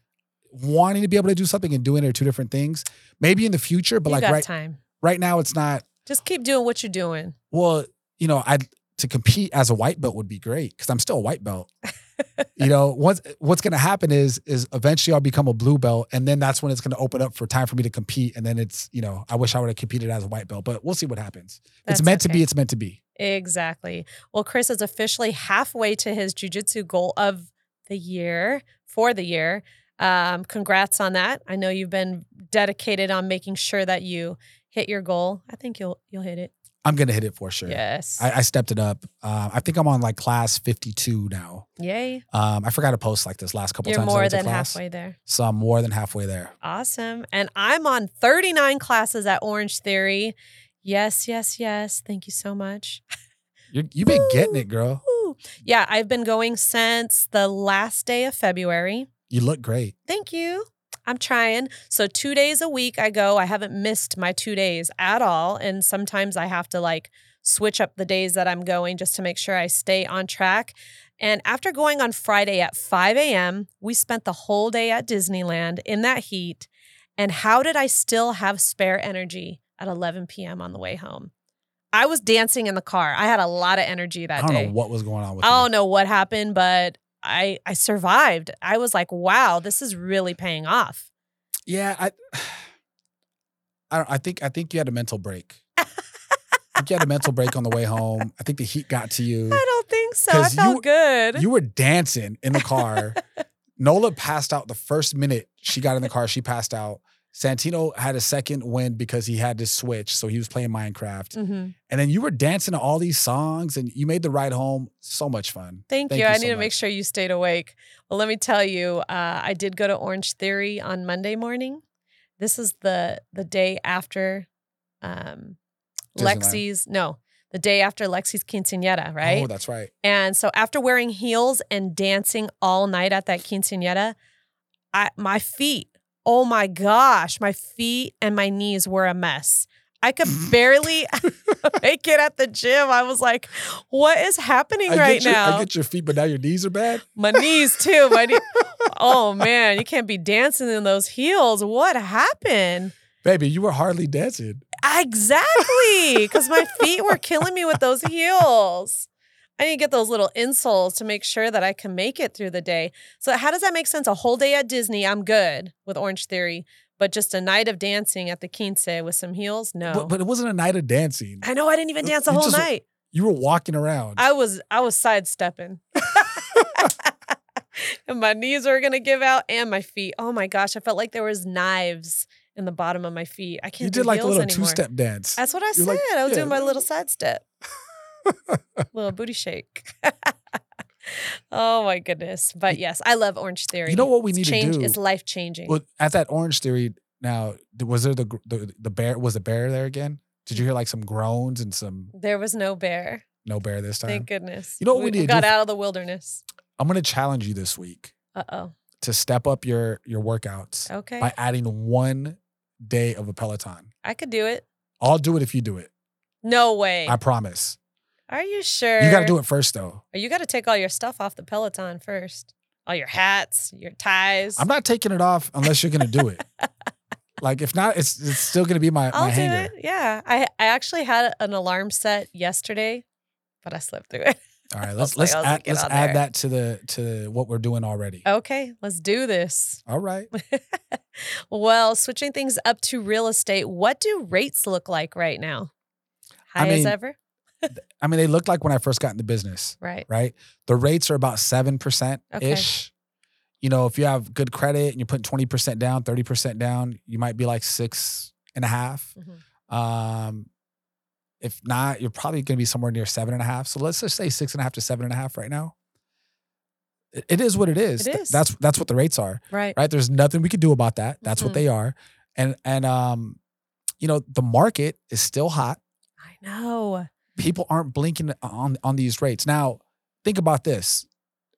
Wanting to be able to do something and doing it are two different things. Maybe in the future, but you like right time. right now, it's not. Just keep doing what you're doing. Well, you know, I to compete as a white belt would be great because I'm still a white belt. you know, what's what's going to happen is is eventually I'll become a blue belt, and then that's when it's going to open up for time for me to compete. And then it's you know, I wish I would have competed as a white belt, but we'll see what happens. That's it's meant to be. It's meant to be. Exactly. Well, Chris is officially halfway to his jujitsu goal of the year for the year. Um, congrats on that. I know you've been dedicated on making sure that you hit your goal. I think you'll you'll hit it. I'm gonna hit it for sure. Yes. I, I stepped it up. Uh, I think I'm on like class 52 now. Yay. Um, I forgot to post like this last couple You're times. I more than class. halfway there. So I'm more than halfway there. Awesome. And I'm on 39 classes at Orange Theory. Yes, yes, yes. Thank you so much. You're, you've been getting it, girl. Yeah, I've been going since the last day of February. You look great. Thank you. I'm trying. So, two days a week I go. I haven't missed my two days at all. And sometimes I have to like switch up the days that I'm going just to make sure I stay on track. And after going on Friday at 5 a.m., we spent the whole day at Disneyland in that heat. And how did I still have spare energy at 11 p.m. on the way home? I was dancing in the car. I had a lot of energy that day. I don't day. know what was going on with I you. don't know what happened, but I I survived. I was like, wow, this is really paying off. Yeah, I, I don't. I think I think you had a mental break. I think you had a mental break on the way home. I think the heat got to you. I don't think so. I felt you- good. You were dancing in the car. Nola passed out the first minute she got in the car. She passed out. Santino had a second win because he had to switch, so he was playing Minecraft. Mhm. And then you were dancing to all these songs, and you made the ride home so much fun. Thank, Thank you. you I so need to make sure you stayed awake. Well, let me tell you, uh, I did go to Orange Theory on Monday morning. This is the the day after um, Lexi's. No, the day after Lexi's quinceanera, right? Oh, that's right. And so after wearing heels and dancing all night at that quinceanera, I my feet, oh my gosh, my feet and my knees were a mess. I could barely make it at the gym. I was like, what is happening I right your, now? I get your feet, but now your knees are bad. my knees too. My knee- oh man, you can't be dancing in those heels. What happened? Baby, you were hardly dancing. Exactly. Because my feet were killing me with those heels. I need to get those little insoles to make sure that I can make it through the day. So, how does that make sense? A whole day at Disney, I'm good with Orange Theory, but just a night of dancing at the Quince with some heels? No. But, but it wasn't a night of dancing. I know I didn't even uh, dance the You whole just- night. You were walking around. I was I was sidestepping. and my knees were gonna give out and my feet. Oh my gosh, I felt like there was knives in the bottom of my feet. I can't you did like a little anymore. two step dance. That's what I You're said. like, I was yeah. doing my little side step. little booty shake. oh my goodness. But yes, I love Orange Theory. You know what we It's need to change, do? It's life changing. Well, at that Orange Theory, now was there the the, the bear? Was the bear there again? Did you hear like some groans and some there was no bear. no bear this time? Thank goodness. You know what we need to got out of the wilderness. I'm gonna challenge you this week Uh oh. to step up your your workouts Okay. by adding one day of a Peloton. I could do it. I'll do it if you do it. No way. I promise. Are you sure? You got to do it first though. Or You got to take all your stuff off the Peloton first. All your hats, your ties. I'm not taking it off unless you're gonna do it. like if not, it's it's still gonna be my I'll my do hanger. it. Yeah. I I actually had an alarm set yesterday, but I slept through it. All right, let's let's like, add let's add there. that to the to what we're doing already. Okay, let's do this. All right. well, switching things up to real estate, what do rates look like right now? High I as ever? I mean, they looked like when I first got into business, Right. right? The rates are about seven percent ish. You know, if you have good credit and you're putting twenty percent down, thirty percent down, you might be like six and a half. Mhm. Um, if not, you're probably going to be somewhere near seven and a half. So let's just say six and a half to seven and a half right now. It- it is what it is. It Th- That's that's what the rates are. Right. right? There's nothing we could do about that. That's Mhm. what they are. And and um, you know, the market is still hot. I know. People aren't blinking on on these rates. Now, think about this.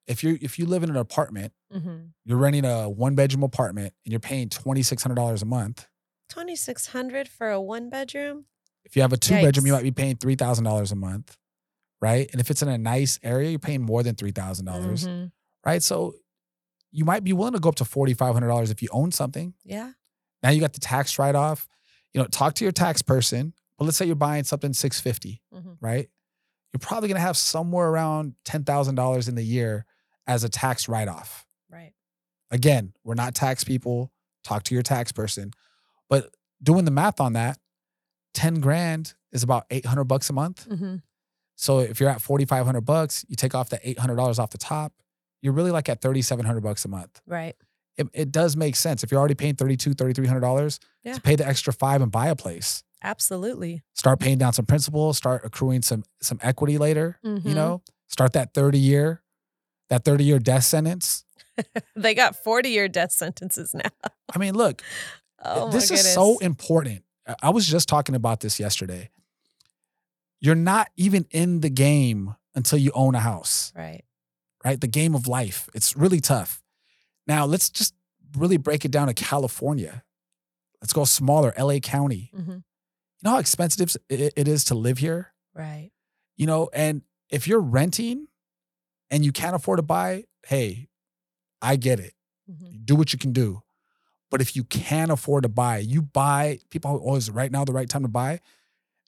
If you if you live in an apartment, hmm you're renting a one bedroom apartment and you're paying twenty six hundred dollars a month. 2600 for a one bedroom? If you have a two bedroom, you might be paying three thousand dollars a month, right? And if it's in a nice area, you're paying more than three thousand dollars, Mhm. right? So you might be willing to go up to forty five hundred dollars if you own something. Yeah. Now you got the tax write off. You know, talk to your tax person. But let's say you're buying something 650, Mhm. right? You're probably gonna have somewhere around ten thousand dollars in the year as a tax write off. Right. Again, we're not tax people. Talk to your tax person. But doing the math on that, 10 grand is about 800 bucks a month. hmm So if you're at 4,500 bucks, you take off the $800 off the top, you're really like at 3,700 bucks a month. Right. It, it does make sense. If you're already paying $3,200, $3,300 Yeah. to pay the extra five and buy a place, Absolutely. start paying down some principal, start accruing some some equity later, Mhm. you know, start that 30 year, that 30 year death sentence. They got 40 year death sentences now. I mean, look, Oh, this is so important. I- was just talking about this yesterday. You're not even in the game until you own a house, Right. right? The game of life. It's really tough. Now, let's just really break it down to California. Let's go smaller, LA County. You know how expensive it is to live here? Right. You know, and if you're renting and you can't afford to buy, hey, I get it. hmm do what you can do. But if you can afford to buy, you buy. People always right now the right time to buy.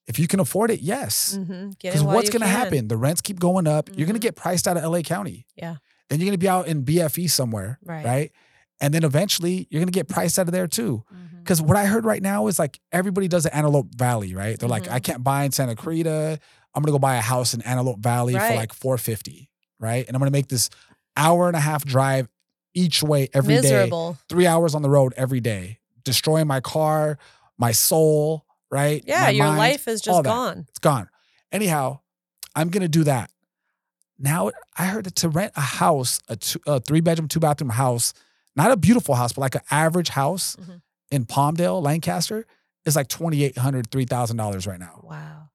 If you can afford it, yes. hmm Because while what's going to happen? The rents keep going up. You're going to get priced out of LA County. Yeah. Then you're going to be out in BFE somewhere, Right. right? And then eventually you're going to get priced out of there too. Because what I heard right now is like everybody does the Antelope Valley, right? They're like, Mhm. I can't buy in Santa Clarita. I'm gonna go buy a house in Antelope Valley for like 450, right? And I'm gonna make this hour and a half drive each way every day, Miserable. three hours on the road every day, destroying my car, my soul, right? Yeah. My your mind, life is just that. gone. It's gone. Anyhow, I'm gonna do that. Now I heard that to rent a house, a, two, a three bedroom, two bathroom house, not a beautiful house, but like an average house Mhm. in Palmdale, Lancaster, is like $2,800, $3,000 right now. Wow.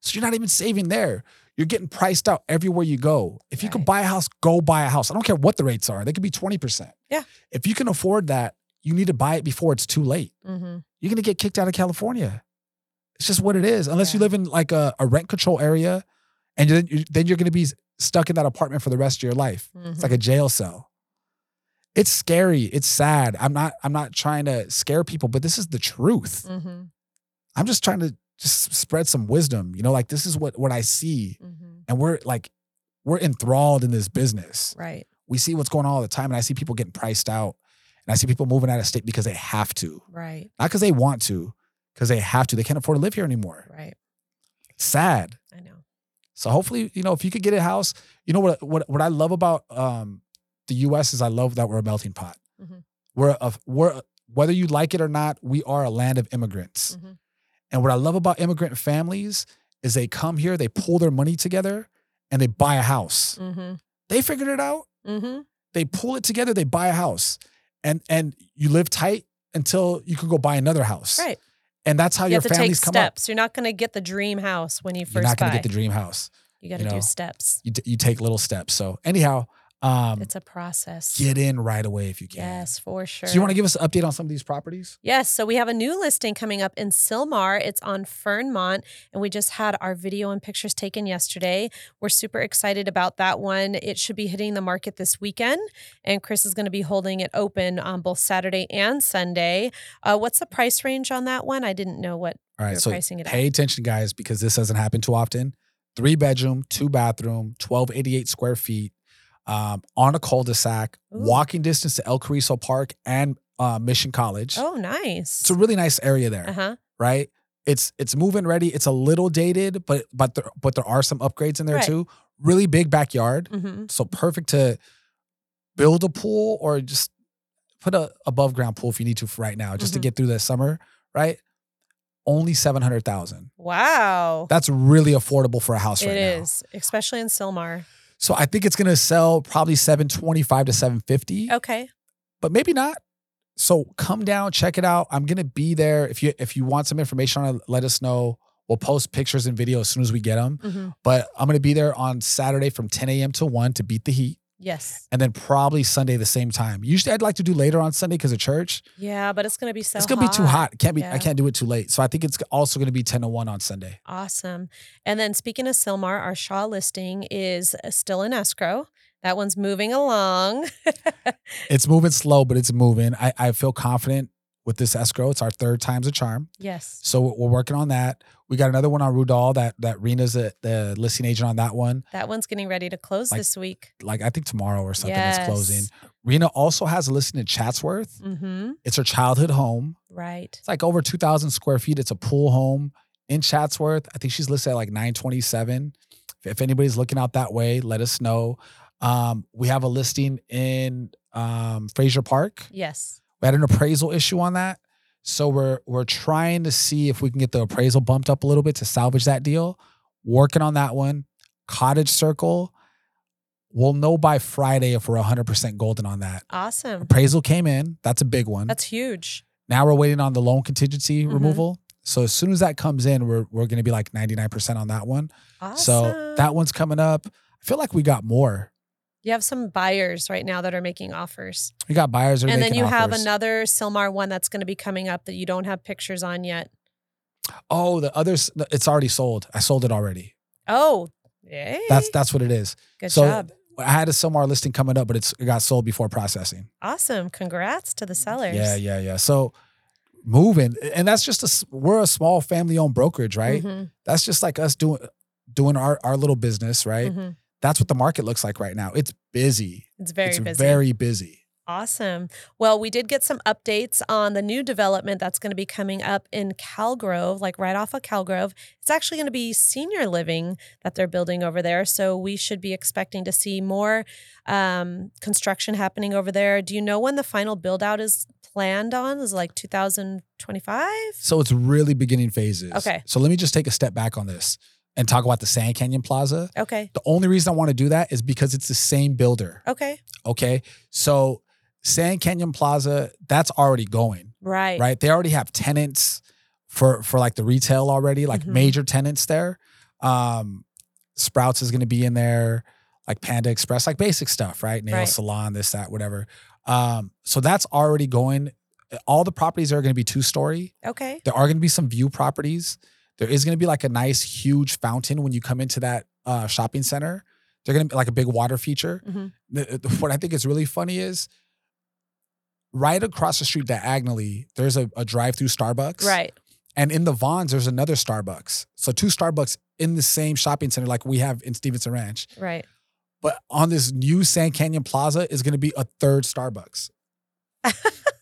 So you're not even saving there. You're getting priced out everywhere you go. If you can buy a house, go buy a house. I don't care what the rates are. They could be 20%. Yeah. If you can afford that, you need to buy it before it's too late. hmm You're gonna get kicked out of California. It's just what it is. Unless you live in like a, a rent control area, and then then you're gonna be stuck in that apartment for the rest of your life. It's like a jail cell. It's scary. It's sad. I'm not. I'm not trying to scare people, but this is the truth. hmm I'm just trying to just spread some wisdom. You know, like this is what what I see, hmm and we're like we're enthralled in this business. Right. We see what's going on all the time, and I see people getting priced out, and I see people moving out of state because they have to, Right. not because they want to, because they have to. They can't afford to live here anymore. Right. Sad. I know. So hopefully, you know, if you could get a house, you know what what what I love about um the US is I love that we're a melting pot. Mhm. We're a we're whether you like it or not, we are a land of immigrants. Mhm. And what I love about immigrant families is they come here, they pull their money together, and they buy a house. hmm They figured it out. hmm They pull it together, they buy a house. And and you live tight until you can go buy another house. Right. And that's how You your have to take families come up. steps. You're not going to get the dream house when you first. You're not going to get the dream house. you got to you know. do steps. You, t- you take little steps. So anyhow, um, It's a process. get in right away if you can. Yes, for sure. So you want to give us an update on some of these properties? Yes, so we have a new listing coming up in Sylmar. It's on Fernmont, and we just had our video and pictures taken yesterday. We're super excited about that one. It should be hitting the market this weekend, and Chris is going to be holding it open on both Saturday and Sunday. Uh, what's the price range on that one? I didn't know what All right. so pricing it pay at. attention, guys, because this doesn't happen too often. Three bedroom, two bathroom, 1288 square feet, um, on a cul-de-sac, Ooh. walking distance to El Cariso Park and uh, Mission College. Oh, nice. It's a really nice area there, Uh huh. right? It's it's move-in ready. It's a little dated, but but there, but there are some upgrades in there Right. too. Really big backyard. hmm So perfect to build a pool or just put a above ground pool if you need to for right now, just to Mhm. get through the summer, right? Only seven hundred thousand. Wow. That's really affordable for a house It right is, especially in Sylmar. So I think it's gonna sell probably seven twenty five to seven fifty, Okay. but maybe not. So come down, check it out. I'm gonna be there. If you if you want some information on it, let us know. We'll post pictures and videos as soon as we get them. hmm But I'm gonna be there on Saturday from 10 a.m. to 1 to beat the heat. Yes. and then probably Sunday the same time. Usually I'd like to do later on Sunday because of church. Yeah, but it's going to be so it's gonna be too hot. Can't be Yeah. I can't do it too late. So I think it's also gonna be 10 to 1 on Sunday. Awesome. And then speaking of Sylmar, our Shaw listing is uh, still in escrow. That one's moving along. It's moving slow, but it's moving. I, I feel confident with this escrow. It's our third time's a charm. yes. So we're working on that. We got another one on Rudol that that Rena's the, the listing agent on that one. That one's getting ready to close Like, this week. Like I think tomorrow or something yes. it's closing. Rena also has a listing in Chatsworth. Mm-hmm. It's her childhood home. Right. It's like over 2,000 square feet. It's a pool home in Chatsworth. I think she's listed at like 927. If anybody's looking out that way, let us know. Um, we have a listing in um, Frazier Park. Yes. We had an appraisal issue on that. So we're we're trying to see if we can get the appraisal bumped up a little bit to salvage that deal. Working on that one. Cottage Circle. We'll know by Friday if we're 100% golden on that. Awesome. Appraisal came in. That's a big one. That's huge. Now we're waiting on the loan contingency Mhm. removal. So as soon as that comes in, we're we're going to be like 99% on that one. Awesome. So that one's coming up. I feel like we got more. You have some buyers right now that are making offers. We got buyers and then you have another Sylmar one that's going to be coming up that you don't have pictures on yet. Oh, the others it's already sold. I sold it already. Oh, yay. That's that's what it is. good so job. I had a Sylmar listing coming up, but it's it got sold before processing. Awesome. Congrats to the sellers. Yeah, yeah, yeah. So moving, and that's just a we're a small family owned brokerage, right? Mhm, That's just like us doing doing our our little business, right? mhm. That's what the market looks like right now. It's busy. It's very it's busy. very busy. Awesome. Well, we did get some updates on the new development that's going to be coming up in Calgrove, like right off of Calgrove. It's actually going to be senior living that they're building over there. So we should be expecting to see more um, construction happening over there. Do you know when the final build out is planned on? Is it like 2025? So it's really beginning phases. Okay. So let me just take a step back on this and talk about the Sand Canyon Plaza. Okay. The only reason I want to do that is because it's the same builder. Okay. Okay. So Sand Canyon Plaza, that's already going, Right. right? They already have tenants for for like the retail already, like Mhm. major tenants there. Um Sprouts is gonna be in there, like Panda Express, like basic stuff, right? Nail Right. salon, this, that, whatever. Um, so that's already going. All the properties are gonna be two story. Okay. There are going to be some view properties. There is going to be like a nice, huge fountain when you come into that uh, shopping center. They're going to be like a big water feature. Mhm. The- the- what I think is really funny is right across the street diagonally, there's a, a drive-through Starbucks. Right. And in the Vons, there's another Starbucks. So two Starbucks in the same shopping center, like we have in Stevenson Ranch. Right. But on this new Sand Canyon Plaza is going to be a third Starbucks.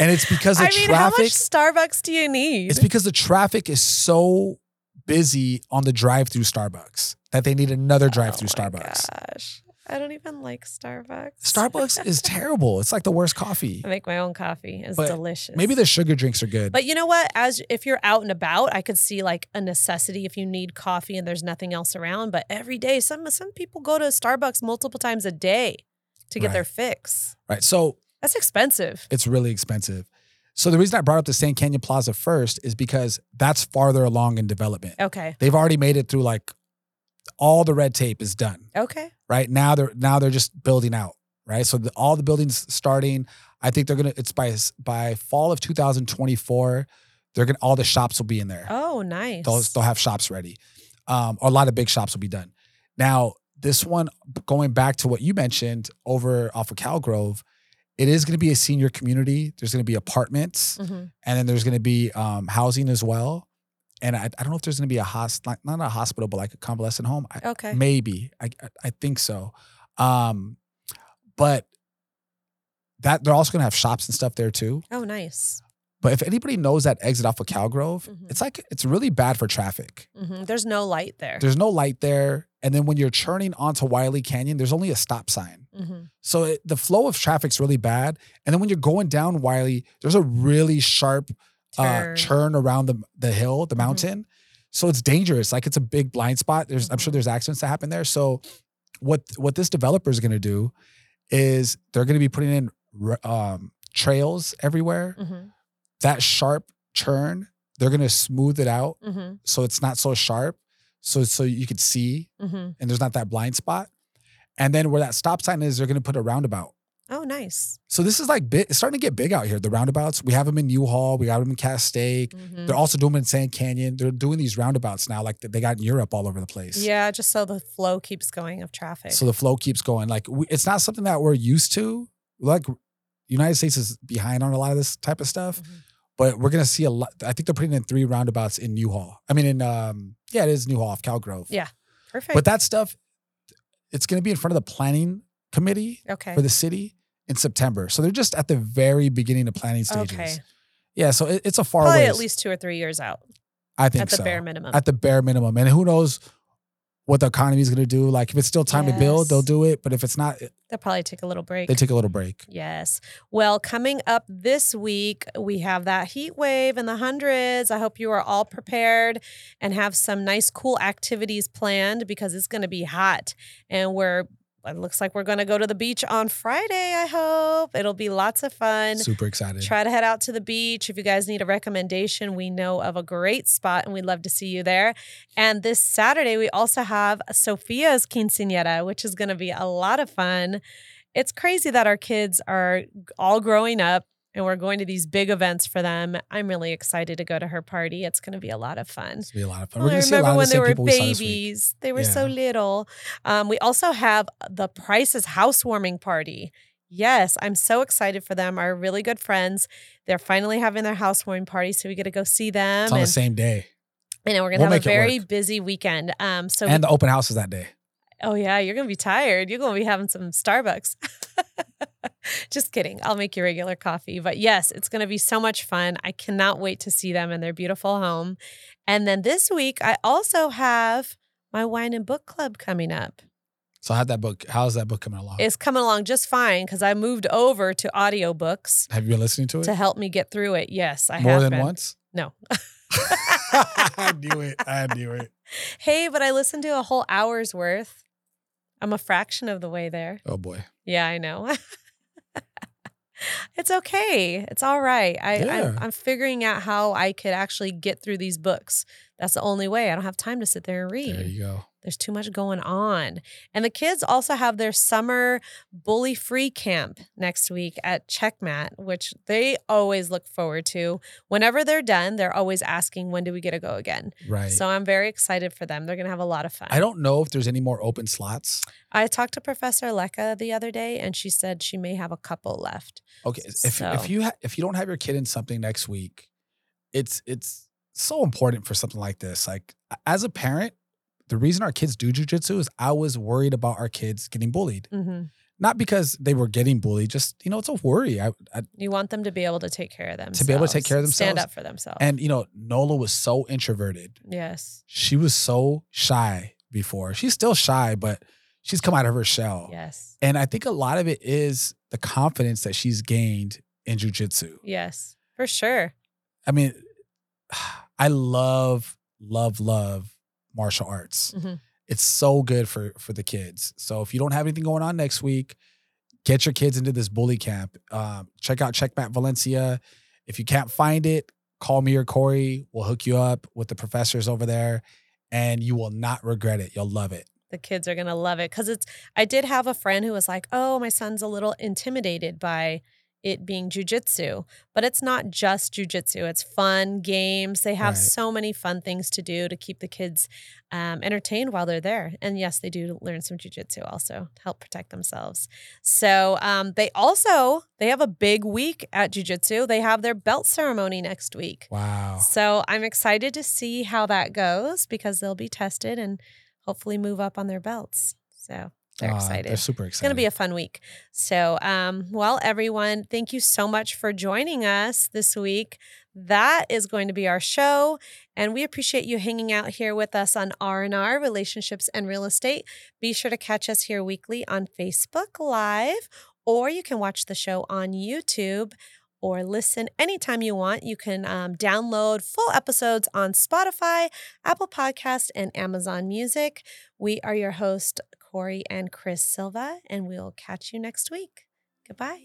and it's because the I mean, how traffic. much Starbucks do you need? It's because the traffic is so busy on the drive-through Starbucks that they need another oh drive-through Oh Starbucks. Gosh. I don't even like Starbucks. Starbucks is terrible. It's like the worst coffee. I make my own coffee. It's But delicious. Maybe the sugar drinks are good. But you know what? As if you're out and about, I could see like a necessity if you need coffee and there's nothing else around. But every day, some some people go to Starbucks multiple times a day to get their fix. right. So That's expensive. it's really expensive. So the reason I brought up the Sand Canyon Plaza first is because that's farther along in development. Okay. They've already made it through like all the red tape is done. Okay. Right now they're now they're just building out. Right. So the, all the buildings starting. I think they're gonna. It's by by fall of 2024. They're gonna all the shops will be in there. Oh, nice. They'll, they'll have shops ready. Um, a lot of big shops will be done. Now, this one, going back to what you mentioned over off of Calgrove, it is going to be a senior community. There's going to be apartments, Mhm. and then there's going to be um, housing as well. And I, I don't know if there's going to be a hos not, a hospital, but like a convalescent home. I, Okay. maybe I, I I think so. Um, but that they're also going to have shops and stuff there too. Oh, nice. But if anybody knows that exit off of Calgrove, Mhm. it's like it's really bad for traffic. hmm There's no light there. There's no light there. And then when you're churning onto Wiley Canyon, there's only a stop sign. hmm So it, the flow of traffic's really bad. And then when you're going down Wiley, there's a really sharp uh, Turn. churn around the, the hill, the Mhm. mountain. So it's dangerous. Like it's a big blind spot. There's, I'm sure Mhm. there's accidents that happen there. So what what this developer is going to do is they're going to be putting in um, trails everywhere. That sharp churn, they're going to smooth it out hmm so it's not so sharp. So so you could see hmm and there's not that blind spot. And then where that stop sign is, they're going to put a roundabout. Oh, nice. So this is like big, it's starting to get big out here. The roundabouts, we have them in Newhall, we got them in Castaic. Mhm. They're also doing them in Sand Canyon. They're doing these roundabouts now, like they got in Europe all over the place. Yeah, just so the flow keeps going of traffic. So the flow keeps going. Like we, it's not something that we're used to. Like United States is behind on a lot of this type of stuff, Mhm. But we're gonna see a lot. I think they're putting in three roundabouts in Newhall. I mean, in um, yeah, it is Newhall off Calgrove. Yeah. Perfect. But that stuff, it's gonna be in front of the planning committee okay. for the city in September. So they're just at the very beginning of planning stages. Okay. Yeah, so it, it's a far Probably at least two or three years out I think at the so. bare minimum. At the bare minimum, and who knows what the economy is going to do. Like if it's still time to build, they'll do it. But if it's not, They'll probably take a little break. they take a little break. Yes. Well, coming up this week, we have that heat wave in the hundreds. I hope you are all prepared and have some nice, cool activities planned because it's going to be hot. And we're, it looks like we're going to go to the beach on Friday, I hope. It'll be lots of fun. Super excited. Try to head out to the beach. If you guys need a recommendation, we know of a great spot and we'd love to see you there. And this Saturday, we also have Sophia's quinceanera, which is going to be a lot of fun. It's crazy that our kids are all growing up and we're going to these big events for them. I'm really excited to go to her party. It's going to be a lot of fun. It's gonna be a lot of fun. Oh, We're I gonna see a remember when the they were people we saw this week. babies. They were so little. Um, we also have the Price's housewarming party. Yes, I'm so excited for them. Our really good friends. They're finally having their housewarming party, so we get to go see them. It's on and, the same day, and we're gonna We'll have a very busy weekend. Um, so and the open house is that day. Oh yeah, you're gonna be tired. You're gonna be having some Starbucks. Just kidding. I'll make you regular coffee. But yes, it's gonna be so much fun. I cannot wait to see them in their beautiful home. And then this week, I also have my wine and book club coming up. So how'd that book? How's that book coming along? It's coming along just fine because I moved over to audiobooks Have you been listening to it to help me get through it. Yes, I more have than been. once? No. I knew it. I knew it. hey, but I listened to a whole hour's worth. I'm a fraction of the way there. Oh boy. Yeah, I know. it's okay. It's all right. I, Yeah. I'm, I'm figuring out how I could actually get through these books. That's the only way. I don't have time to sit there and read. There you go. There's too much going on. And the kids also have their summer bully free camp next week at Checkmat, which they always look forward to. Whenever they're done, they're always asking, when do we get to go again? Right. So I'm very excited for them. They're going to have a lot of fun. I don't know if there's any more open slots. I talked to Professor Lecca the other day, and she said she may have a couple left. Okay, if So- if you ha- if you don't have your kid in something next week, it's it's so important for something like this. Like as a parent, the reason our kids do jujitsu is I was worried about our kids getting bullied, hmm not because they were getting bullied. Just you know, it's a worry. I, I You want them to be able to take care of themselves. To be able to take care of themselves, Stand up for themselves. and you know, Nola was so introverted. yes. She was so shy before. She's still shy, but she's come out of her shell. Yes. And I think a lot of it is the confidence that she's gained in jujitsu. Yes. For sure. I mean, I love, love, love martial arts. Mhm. It's so good for for the kids. So if you don't have anything going on next week, get your kids into this bully camp. Um, check out Checkmat Valencia. If you can't find it, call me or Cori. We'll hook you up with the professors over there, and you will not regret it. You'll love it. The kids are going to love it because it's, I did have a friend who was like, oh, my son's a little intimidated by it being jujitsu, but it's not just jujitsu. It's fun, games. They have Right. so many fun things to do to keep the kids um, entertained while they're there. And yes, they do learn some jujitsu also to help protect themselves. So um, they also, they have a big week at jujitsu. They have their belt ceremony next week. Wow. So I'm excited to see how that goes because they'll be tested and hopefully move up on their belts. So they're Ah, excited. They're super excited. It's going to be a fun week. So, um, well, everyone, thank you so much for joining us this week. That is going to be our show, and we appreciate you hanging out here with us on R and R Relationships and Real Estate. Be sure to catch us here weekly on Facebook Live, or you can watch the show on YouTube. Or listen anytime you want. You can um, download full episodes on Spotify, Apple Podcast, and Amazon Music. We are your host, Cori and Chris Silva, and we'll catch you next week. Goodbye.